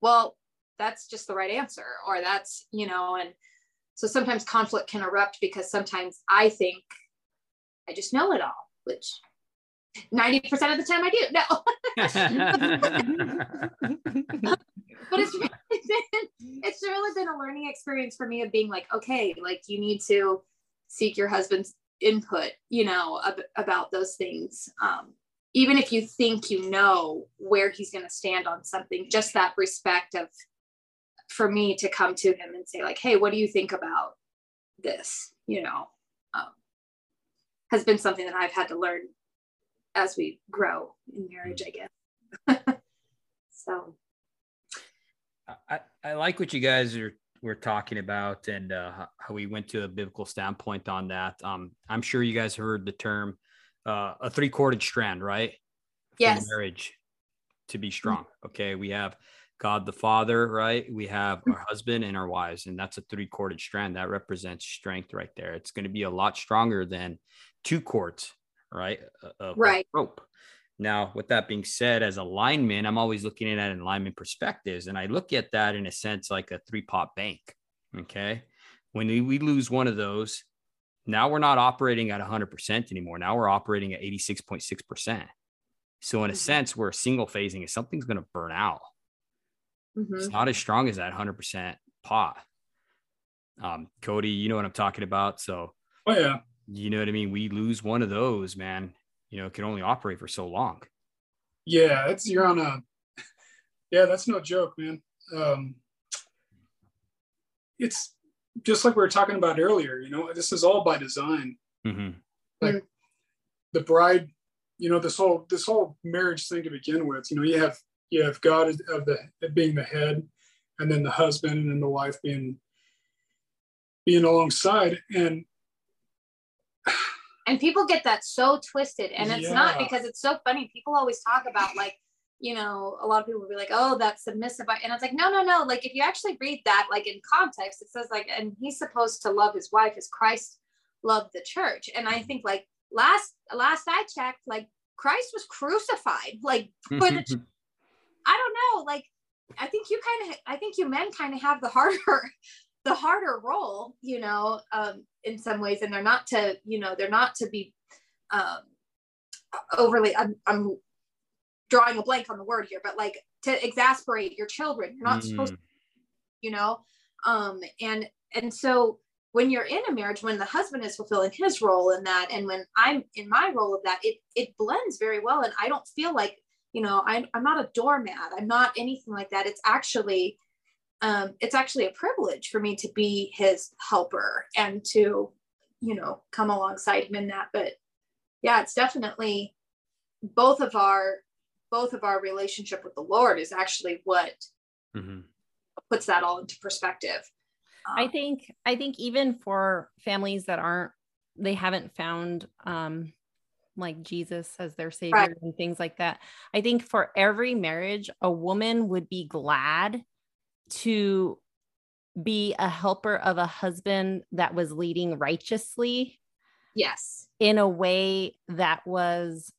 well, that's just the right answer, or that's, you know, and so sometimes conflict can erupt because sometimes I think I just know it all, which 90% of the time I do. No. but it's really been it's really been a learning experience for me of being like okay like you need to seek your husband's input you know ab- about those things um, even if you think you know where he's going to stand on something just that respect of for me to come to him and say like hey what do you think about this you know um, has been something that i've had to learn as we grow in marriage i guess so I, I like what you guys are were talking about and uh, how we went to a biblical standpoint on that. Um, I'm sure you guys heard the term uh, a three corded strand, right? yes. Marriage to be strong. Okay. We have God the Father, right? We have mm-hmm. our husband and our wives, and that's a three corded strand. That represents strength right there. It's going to be a lot stronger than two cords, right? right. Rope. Now, with that being said, as a lineman, I'm always looking at it in lineman perspectives. And I look at that in a sense like a three pot bank. Okay. When we lose one of those, now we're not operating at 100% anymore. Now we're operating at 86.6%. So in a mm-hmm. sense, we're single phasing is something's going to burn out. Mm-hmm. It's not as strong as that 100% pot. Um, Cody, you know what I'm talking about. So, oh yeah, you know what I mean. We lose one of those, man. You know, it can only operate for so long. Yeah, it's you're on a. Yeah, that's no joke, man. Um, it's just like we were talking about earlier. You know, this is all by design. Mm-hmm. Like mm-hmm. the bride, you know, this whole this whole marriage thing to begin with. You know, you have you have God is of the being the head, and then the husband and then the wife being being alongside. And and people get that so twisted. And it's yeah. not because it's so funny. People always talk about like you know a lot of people will be like oh that's submissive. And it's like no no no. Like if you actually read that like in context it says like and he's supposed to love his wife as christ loved the church. And i think like last last i checked like christ was crucified like for the i don't know like i think you kind of i think you men kind of have the harder the harder role, you know, um, in some ways, and they're not to, you know, they're not to be um, overly. I'm, I'm drawing a blank on the word here, but like to exasperate your children. You're not mm. supposed, to, you know, um, and and so when you're in a marriage, when the husband is fulfilling his role in that, and when I'm in my role of that, it it blends very well, and I don't feel like you know I'm I'm not a doormat. I'm not anything like that. It's actually um, it's actually a privilege for me to be his helper and to you know come alongside him in that but yeah it's definitely both of our both of our relationship with the lord is actually what mm-hmm. puts that all into perspective um, i think i think even for families that aren't they haven't found um like jesus as their savior right. and things like that i think for every marriage a woman would be glad to be a helper of a husband that was leading righteously. Yes. In a way that was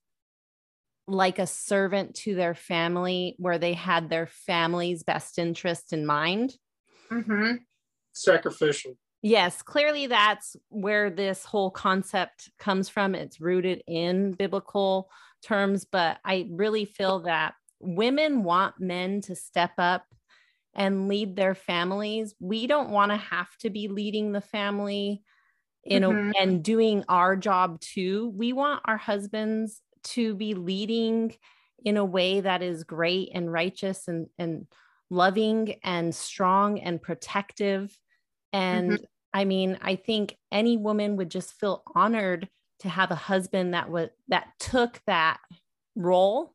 like a servant to their family, where they had their family's best interest in mind. Mm-hmm. Sacrificial. Yes, clearly that's where this whole concept comes from. It's rooted in biblical terms, but I really feel that women want men to step up and lead their families. We don't want to have to be leading the family in mm-hmm. a, and doing our job too. We want our husbands to be leading in a way that is great and righteous and, and loving and strong and protective. And mm-hmm. I mean, I think any woman would just feel honored to have a husband that was that took that role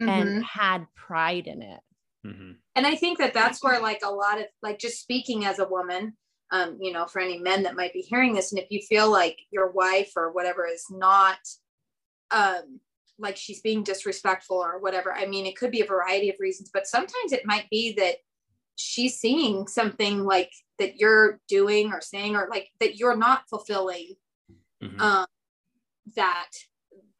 mm-hmm. and had pride in it. Mm-hmm. And I think that that's where, like, a lot of, like, just speaking as a woman, um, you know, for any men that might be hearing this, and if you feel like your wife or whatever is not, um, like she's being disrespectful or whatever, I mean, it could be a variety of reasons, but sometimes it might be that she's seeing something like that you're doing or saying, or like that you're not fulfilling, mm-hmm. um, that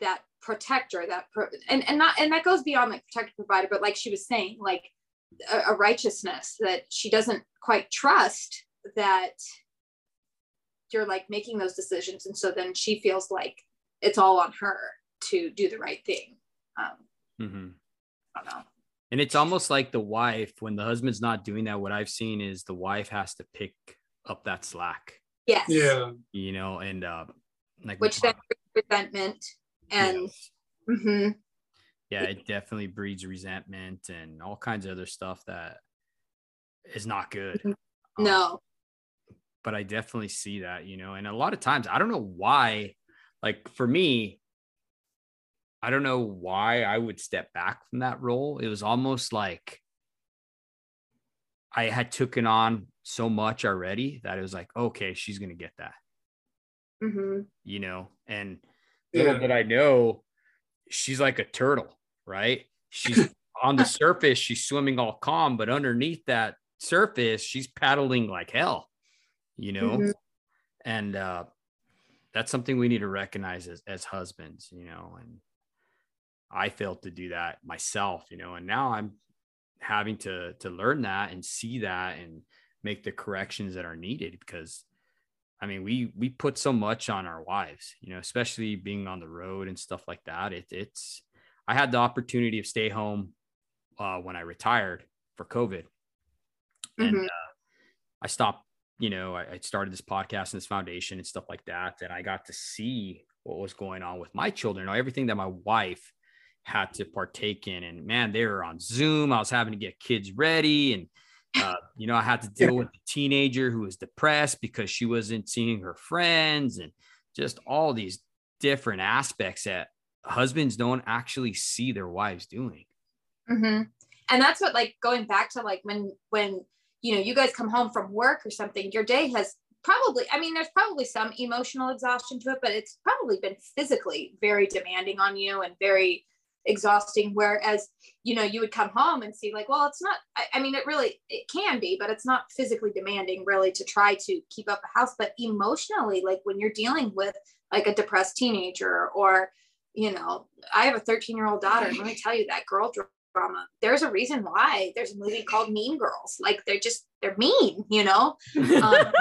that protector that pro- and and not and that goes beyond like protector provider but like she was saying like a, a righteousness that she doesn't quite trust that you're like making those decisions and so then she feels like it's all on her to do the right thing um mm-hmm. i don't know and it's almost like the wife when the husband's not doing that what i've seen is the wife has to pick up that slack yes yeah you know and uh like which then resentment and yes. mm-hmm. yeah it definitely breeds resentment and all kinds of other stuff that is not good mm-hmm. no um, but i definitely see that you know and a lot of times i don't know why like for me i don't know why i would step back from that role it was almost like i had taken on so much already that it was like okay she's gonna get that mm-hmm. you know and little yeah. I know, she's like a turtle, right? She's on the surface, she's swimming all calm, but underneath that surface, she's paddling like hell, you know? Mm-hmm. And uh, that's something we need to recognize as, as husbands, you know? And I failed to do that myself, you know, and now I'm having to to learn that and see that and make the corrections that are needed because I mean, we we put so much on our wives, you know, especially being on the road and stuff like that. It, it's I had the opportunity to stay home uh, when I retired for COVID. And mm-hmm. uh, I stopped, you know, I, I started this podcast and this foundation and stuff like that. And I got to see what was going on with my children, everything that my wife had to partake in. And man, they were on Zoom. I was having to get kids ready. And, uh, you know, I had to deal with a teenager who was depressed because she wasn't seeing her friends and just all these different aspects that husbands don't actually see their wives doing. Mm-hmm. And that's what, like, going back to like when, when, you know, you guys come home from work or something, your day has probably i mean there's probably some emotional exhaustion to it but it's probably been physically very demanding on you and very exhausting whereas you know you would come home and see like well it's not I, I, mean it really it can be but it's not physically demanding really to try to keep up a house. But emotionally like when you're dealing with like a depressed teenager or you know i have a 13 year old daughter and let me tell you that girl drama there's a reason why there's a movie called mean girls. Like they're just they're mean you know? Um,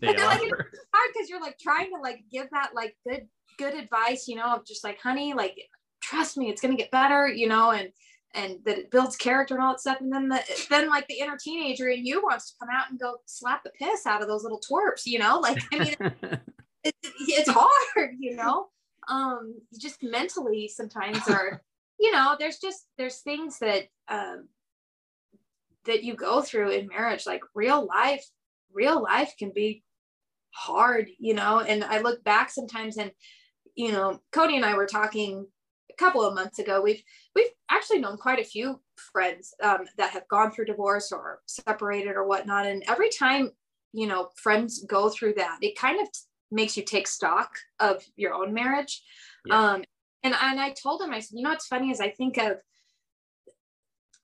they are. Like, it's hard because you're like trying to like give that like good good advice, you know, of just like, honey, like trust me, it's gonna get better, you know, and and that it builds character and all that stuff. And then the then like the inner teenager in you wants to come out and go slap the piss out of those little twerps, you know, like I mean, it, it, it's hard, you know. Um, just mentally sometimes or you know, there's just there's things that um that you go through in marriage, like real life, real life can be hard, you know. And I look back sometimes and, you know, Cody and I were talking couple of months ago. We've we've actually known quite a few friends um, that have gone through divorce or separated or whatnot. And every time, you know, friends go through that, it kind of makes you take stock of your own marriage. Yeah. Um, and and I told him, I said, you know, what's funny is I think of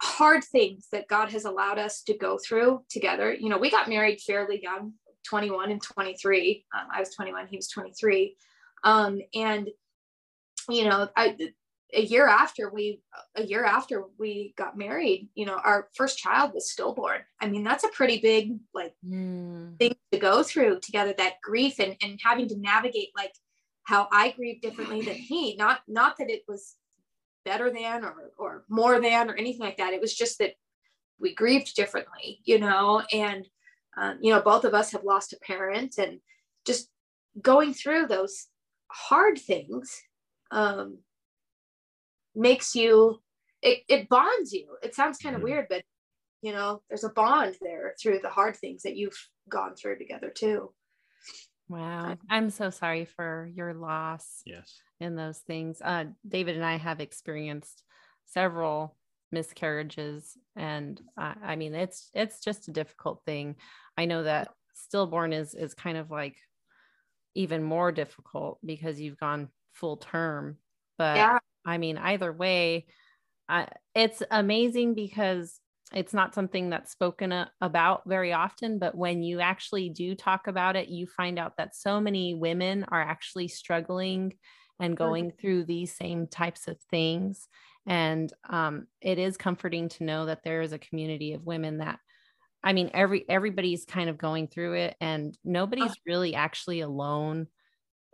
hard things that God has allowed us to go through together. You know, we got married fairly young. 21 and 23. Um, I was 21, he was 23. Um, and, you know, I, a year after we, a year after we got married, you know, our first child was stillborn. I mean, that's a pretty big, like, mm. thing to go through together, that grief and, and having to navigate, like, how I grieved differently than he, not, not that it was better than or, or more than or anything like that. It was just that we grieved differently, you know, and um, you know, both of us have lost a parent and just going through those hard things um, makes you, it, it bonds you. It sounds kind of mm-hmm. weird, but you know, there's a bond there through the hard things that you've gone through together too. Wow. I'm so sorry for your loss. Yes. In those things. Uh, David and I have experienced several miscarriages and uh, i mean it's it's just a difficult thing i know that stillborn is is kind of like even more difficult because you've gone full term but yeah. I mean either way I, it's amazing because it's not something that's spoken a, about very often but when you actually do talk about it you find out that so many women are actually struggling and going through these same types of things. And um, it is comforting to know that there is a community of women that i mean every everybody's kind of going through it and nobody's really actually alone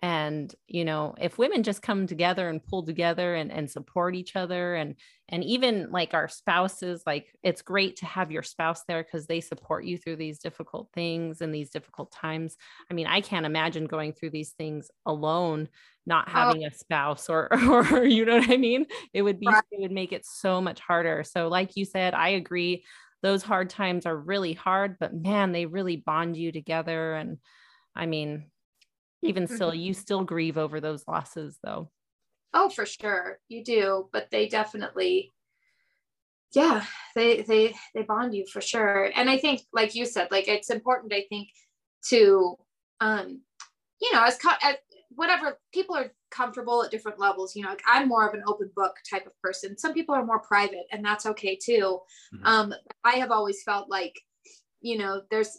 and you know if women just come together and pull together and, and support each other and and even like our spouses like it's great to have your spouse there because they support you through these difficult things and these difficult times i mean i can't imagine going through these things alone not oh. having oh. a spouse or or you know what i mean it would be right. it would make it so much harder so like you said i agree those hard times are really hard but man they really bond you together and i mean even still you still grieve over those losses though. Oh for sure. You do but they definitely yeah they they they bond you for sure. And i think like you said like it's important i think to um you know as, as whatever people are comfortable at different levels you know like i'm more of an open book type of person. Some people are more private and that's okay too. Mm-hmm. um i have always felt like you know there's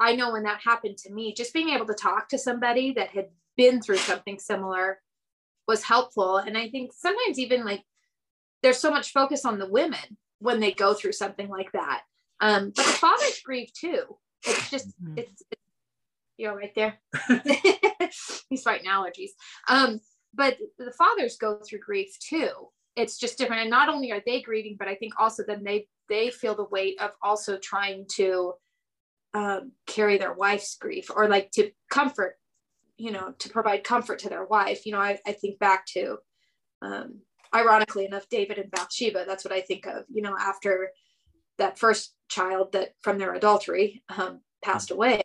I know when that happened to me, just being able to talk to somebody that had been through something similar was helpful. And I think sometimes even like there's so much focus on the women when they go through something like that. Um, but the fathers grieve too. It's just mm-hmm. it's, it's you know right there. He's fighting allergies. Um, but the fathers go through grief too it's just different and not only are they grieving but i think also then they they feel the weight of also trying to um, carry their wife's grief or like to comfort you know to provide comfort to their wife you know i, I think back to um, ironically enough david and bathsheba that's what i think of you know after that first child that from their adultery um, passed away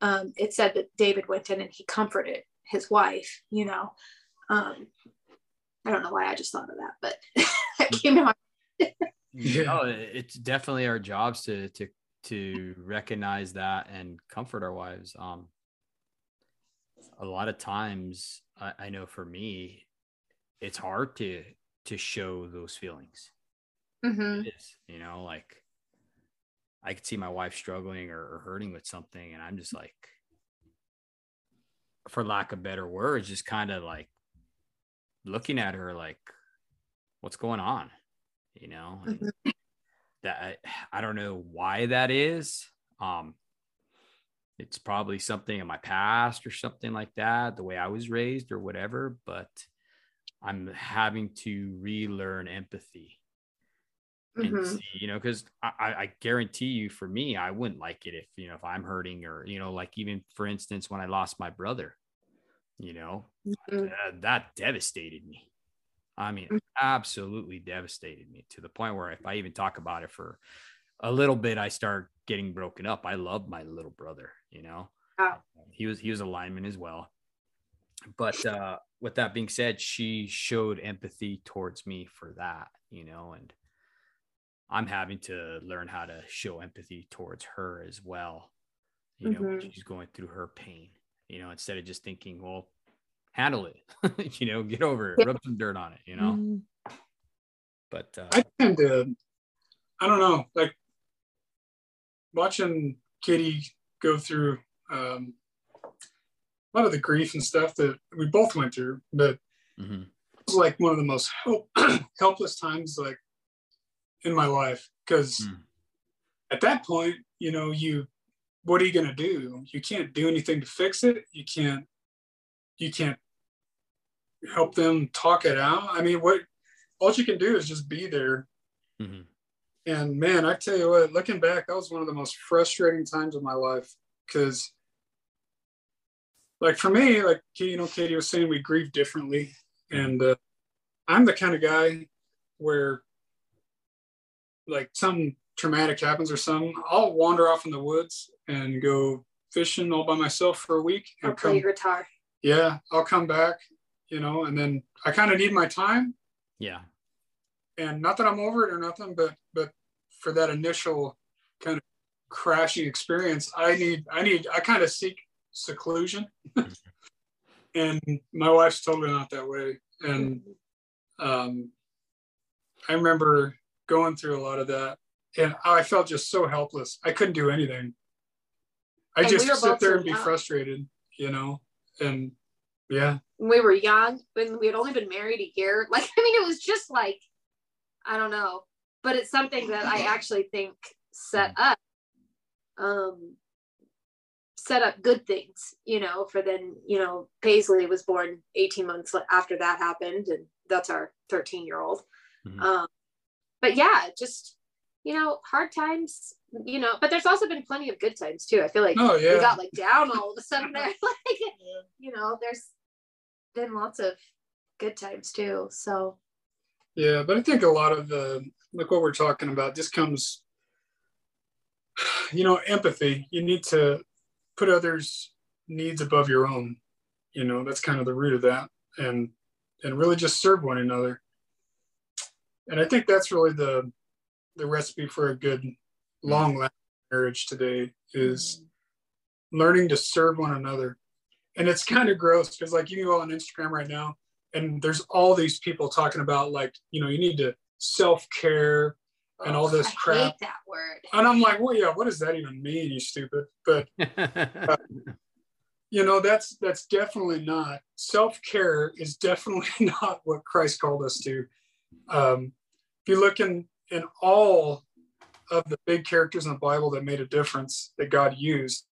um, it said that david went in and he comforted his wife you know. Um, i don't know why i just thought of that but that came to my yeah. No, it's definitely our jobs to to to recognize that and comfort our wives. Um, a lot of times, I, I know for me, it's hard to to show those feelings. Mm-hmm. Is, you know, like I could see my wife struggling or, or hurting with something, and I'm just like, for lack of better words, just kind of like looking at her like, what's going on? You know, mm-hmm. That I, I don't know why that is. Um, it's probably something in my past or something like that, the way I was raised or whatever, but I'm having to relearn empathy and mm-hmm. see, you know, because I, I guarantee you for me, I wouldn't like it if, you know, if I'm hurting or, you know, like even for instance, when I lost my brother, you know, mm-hmm. uh, that devastated me. I mean, mm. absolutely devastated me to the point where if I even talk about it for a little bit, I start getting broken up. I love my little brother, you know. He was he was a lineman as well. But uh, with that being said, she showed empathy towards me for that, you know, and I'm having to learn how to show empathy towards her as well. You know, mm-hmm. she's going through her pain, you know, instead of just thinking, well, handle it you know get over it yeah. rub some dirt on it you know mm-hmm. but uh, i tend to i don't know like watching katie go through um, a lot of the grief and stuff that we both went through but mm-hmm. it was like one of the most help, helpless times like in my life because mm. at that point you know you what are you going to do you can't do anything to fix it you can't you can't help them talk it out. I mean, what all you can do is just be there. Mm-hmm. And man, I tell you what, looking back, that was one of the most frustrating times of my life because, like for me, like you know, Katie was saying, we grieve differently, and uh, I'm the kind of guy where, like, some traumatic happens or something, I'll wander off in the woods and go fishing all by myself for a week and come, play guitar yeah, I'll come back, you know, and then I kind of need my time. Yeah. And not that I'm over it or nothing, but but for that initial kind of crashing experience, I need I need I kind of seek seclusion. and my wife's totally not that way. And um I remember going through a lot of that and I felt just so helpless. I couldn't do anything. I and just we sit there and be frustrated, you know and yeah we were young when we had only been married a year like i mean it was just like i don't know but it's something that i actually think set up um set up good things you know for then you know paisley was born 18 months after that happened and that's our 13 year old mm-hmm. um but yeah just you know hard times you know, but there's also been plenty of good times too. I feel like oh, yeah. we got like down all of a sudden there. like, you know, there's been lots of good times too. So yeah, but I think a lot of the like what we're talking about just comes, you know, empathy. You need to put others' needs above your own. You know, that's kind of the root of that, and and really just serve one another. And I think that's really the the recipe for a good long lasting marriage today is learning to serve one another. And it's kind of gross because, like, you can go on Instagram right now and there's all these people talking about, like, you know, you need to self care and all this I crap. that word. And I'm like, well, yeah, what does that even mean, you stupid? But, uh, you know, that's that's definitely not self care is definitely not what Christ called us to. Um, if you look in in all of the big characters in the Bible that made a difference that God used.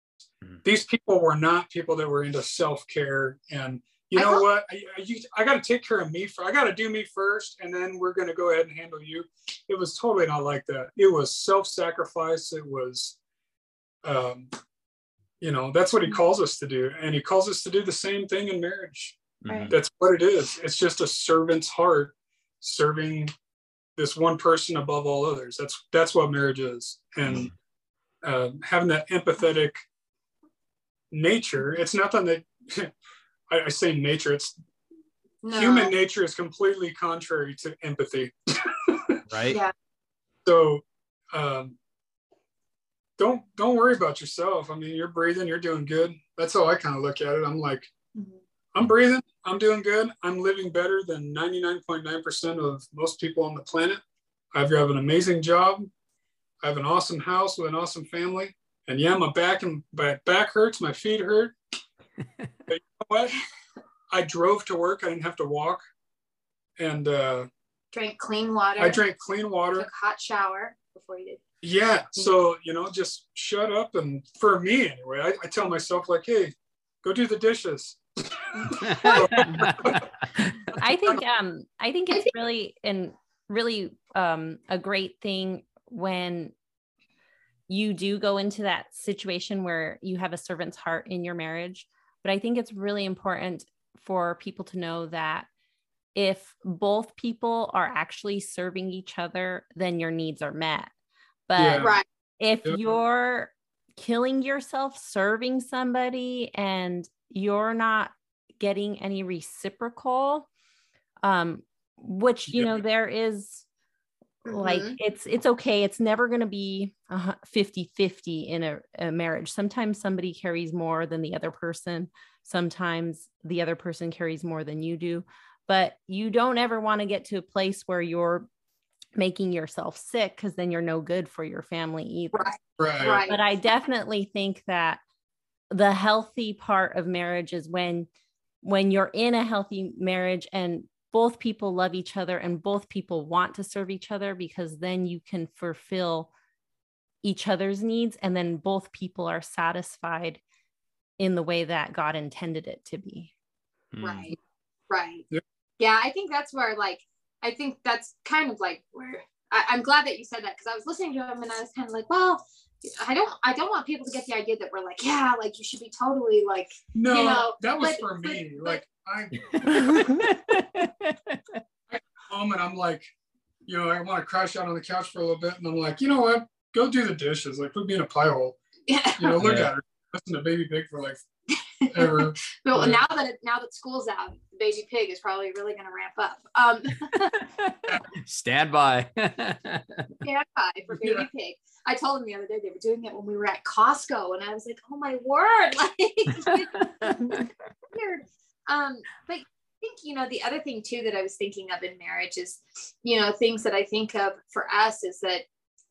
Mm-hmm. These people were not people that were into self care and you know what? I, I, I got to take care of me. For, I got to do me first, and then we're going to go ahead and handle you. It was totally not like that. It was self-sacrifice. It was, um, you know, that's what he calls us to do, and he calls us to do the same thing in marriage. Right. That's what it is. It's just a servant's heart serving this one person above all others. That's that's what marriage is, and uh, having that empathetic nature. It's nothing that I, I say nature. It's no. human nature is completely contrary to empathy. right. Yeah. So um, don't don't worry about yourself. I mean, you're breathing, you're doing good. That's how I kind of look at it. I'm like, mm-hmm. I'm breathing, I'm doing good. I'm living better than 99.9% of most people on the planet. I have an amazing job. I have an awesome house with an awesome family. And yeah, my back and my back hurts, my feet hurt. but you know what? I drove to work. I didn't have to walk. And uh, drank clean water. I drank clean water. Took hot shower before you did. Yeah. So, you know, just shut up. And for me, anyway, I, I tell myself, like, hey, go do the dishes. I think um I think it's really and really um a great thing when you do go into that situation where you have a servant's heart in your marriage. But I think it's really important for people to know that if both people are actually serving each other, then your needs are met. But yeah. right. if yep. you're killing yourself serving somebody and you're not getting any reciprocal, um, which you know there is Mm-hmm. Like it's it's okay. It's never going to be 50-50 in a, a marriage. Sometimes somebody carries more than the other person. Sometimes the other person carries more than you do. But you don't ever want to get to a place where you're making yourself sick because then you're no good for your family either. Right. right. But I definitely think that the healthy part of marriage is when when you're in a healthy marriage and both people love each other and both people want to serve each other because then you can fulfill each other's needs and then both people are satisfied in the way that God intended it to be. Hmm. Right. Right. Yeah. yeah, I think that's where like I think that's kind of like where I, am glad that you said that because I was listening to him and I was kind of like, well, I don't I don't want people to get the idea that we're like, yeah, like you should be totally like no, you know, that was but, for me. But, like I, I home and I'm like, you know, I want to crash out on the couch for a little bit, and I'm like, you know what? Go do the dishes. Like, put me in a pie hole. Yeah. You know, look yeah. at her. Listen to Baby Pig for like ever. well, now that now that school's out, Baby Pig is probably really going to ramp up. Um, Stand by. Stand by for Baby yeah. Pig. I told them the other day they were doing it when we were at Costco, and I was like, "Oh my word!" Like, weird. Um, but I think, you know, the other thing too that I was thinking of in marriage is, you know, things that I think of for us is that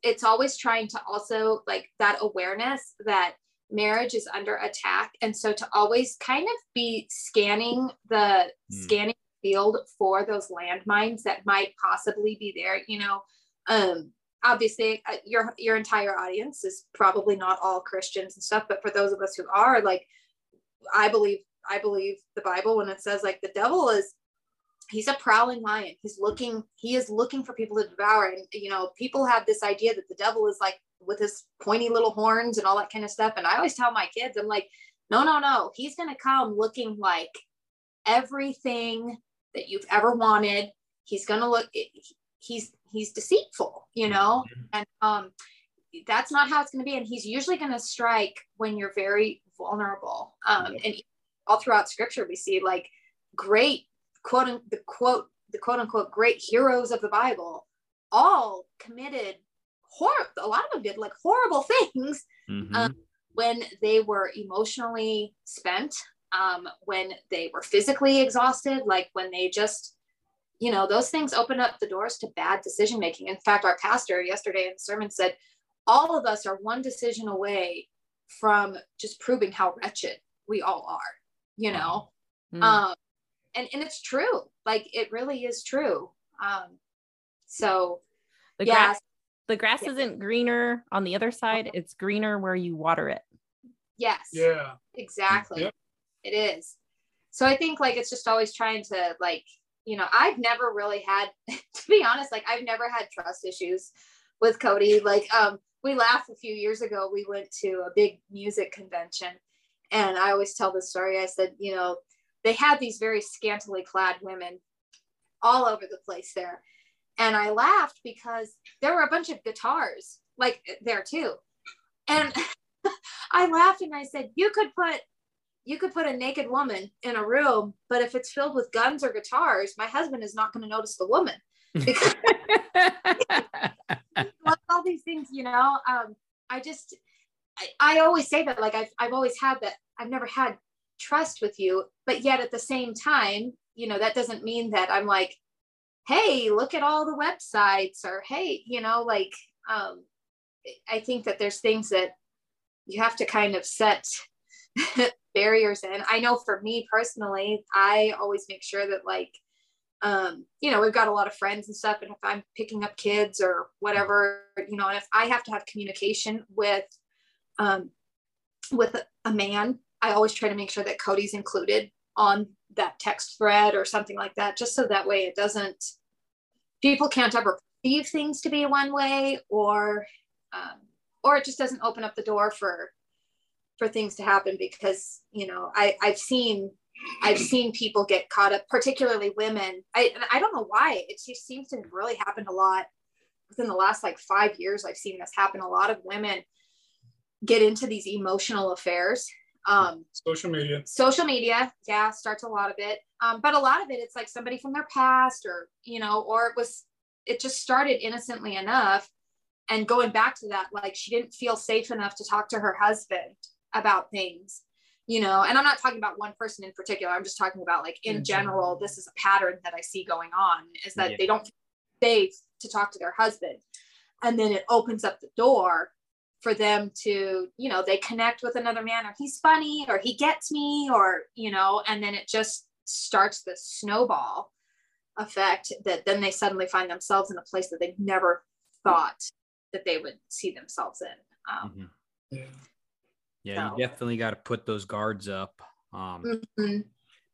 it's always trying to also like that awareness that marriage is under attack. And so to always kind of be scanning the mm. scanning field for those landmines that might possibly be there, you know, um, obviously uh, your your entire audience is probably not all christians and stuff but for those of us who are like i believe I believe the Bible when it says like the devil is he's a prowling lion. He's looking, he is looking for people to devour. And you know, people have this idea that the devil is like with his pointy little horns and all that kind of stuff. And I always tell my kids, I'm like, no, no, no, he's gonna come looking like everything that you've ever wanted. He's gonna look he's he's deceitful, you know, mm-hmm. and um that's not how it's going to be and he's usually going to strike when you're very vulnerable um, and all throughout scripture we see like great quote the quote the quote unquote great heroes of the bible all committed horrible a lot of them did like horrible things mm-hmm. um, when they were emotionally spent um, when they were physically exhausted like when they just you know those things open up the doors to bad decision making in fact our pastor yesterday in the sermon said all of us are one decision away from just proving how wretched we all are you know mm. um and and it's true like it really is true um so the yeah. grass the grass yeah. isn't greener on the other side it's greener where you water it yes yeah exactly yep. it is so I think like it's just always trying to like, you know, I've never really had, to be honest, like I've never had trust issues with Cody. Like, um, we laughed a few years ago. We went to a big music convention, and I always tell this story. I said, you know, they had these very scantily clad women all over the place there. And I laughed because there were a bunch of guitars like there too. And I laughed and I said, you could put you could put a naked woman in a room, but if it's filled with guns or guitars, my husband is not going to notice the woman. Because all these things, you know. Um, I just I, I always say that like I've I've always had that I've never had trust with you, but yet at the same time, you know, that doesn't mean that I'm like, hey, look at all the websites or hey, you know, like um I think that there's things that you have to kind of set barriers in. I know for me personally, I always make sure that like um, you know, we've got a lot of friends and stuff. And if I'm picking up kids or whatever, you know, and if I have to have communication with um with a, a man, I always try to make sure that Codey's included on that text thread or something like that, just so that way it doesn't people can't ever perceive things to be one way or um, or it just doesn't open up the door for for things to happen because you know I I've seen I've seen people get caught up, particularly women. I I don't know why it just seems to really happen a lot within the last like five years. I've seen this happen. A lot of women get into these emotional affairs. Um, social media. Social media, yeah, starts a lot of it. Um, but a lot of it, it's like somebody from their past, or you know, or it was it just started innocently enough and going back to that like she didn't feel safe enough to talk to her husband about things you know and i'm not talking about one person in particular i'm just talking about like in, general this is a pattern that i see going on is that yeah. they don't feel safe to talk to their husband and then it opens up the door for them to you know they connect with another man or he's funny or he gets me or you know and then it just starts the snowball effect that then they suddenly find themselves in a place that they never thought that they would see themselves in. Um, mm-hmm. Yeah, yeah so. you definitely got to put those guards up. Um, mm-hmm.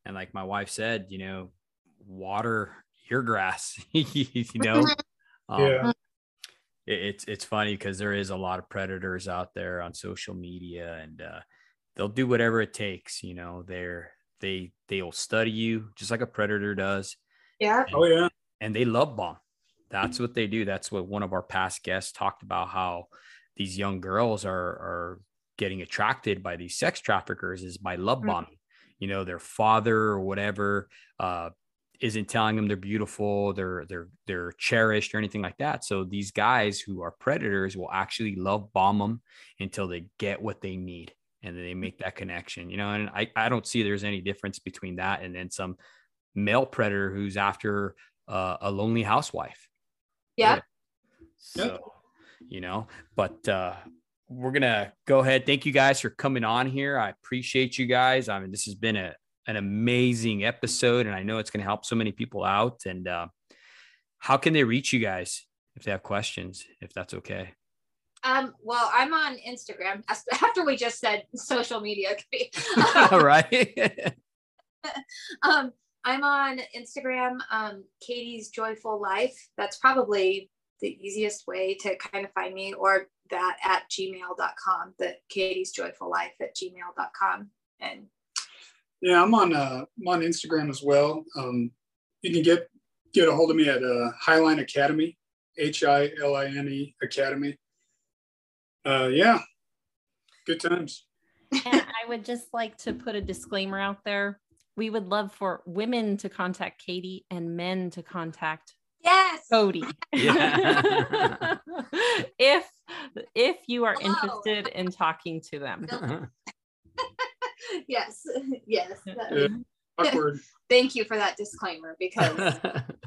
And like my wife said, you know, water your grass. you know, um, yeah. It, it's it's funny because there is a lot of predators out there on social media, and uh, they'll do whatever it takes. You know, they're they they'll study you just like a predator does. Yeah. And, oh yeah. And they love bomb. That's what they do. That's what one of our past guests talked about how these young girls are are getting attracted by these sex traffickers is by love mm. bombing. Mm-hmm. You know, their father or whatever uh, isn't telling them they're beautiful, they're they're they're cherished or anything like that. So these guys who are predators will actually love bomb them until they get what they need and then they make that connection. You know, and I I don't see there's any difference between that and then some male predator who's after uh, a lonely housewife yeah. So, you know, but uh, we're gonna go ahead. Thank you guys for coming on here. I appreciate you guys. I mean, this has been a an amazing episode, and I know it's gonna help so many people out. And uh, how can they reach you guys if they have questions? If that's okay. Um, well, I'm on Instagram after we just said social media. All right. um, I'm on Instagram, um, Katie's Joyful Life. That's probably the easiest way to kind of find me, or that at gmail.com, the Katie's Joyful Life at gmail.com. And yeah, I'm on uh, I'm on Instagram as well. Um, you can get get a hold of me at uh, Highline Academy, H I L I N E Academy. Uh, yeah, good times. and I would just like to put a disclaimer out there we would love for women to contact Katie and men to contact yes Codey. Yeah. if if you are Hello. interested in talking to them. yes, yes. Yeah, awkward. Thank you for that disclaimer because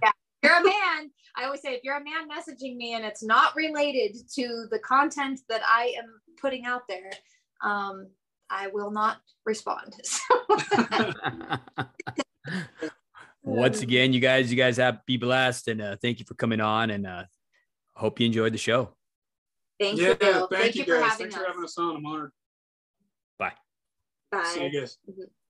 yeah, you're a man. I always say if you're a man messaging me and it's not related to the content that I am putting out there, um, I will not respond. Once again, you guys, you guys have be blessed, and uh, thank you for coming on, and uh, hope you enjoyed the show. Thank yeah, you. Thank, thank, you, guys. For Thanks us. for having us on. I'm honored. Bye. See you guys. Mm-hmm.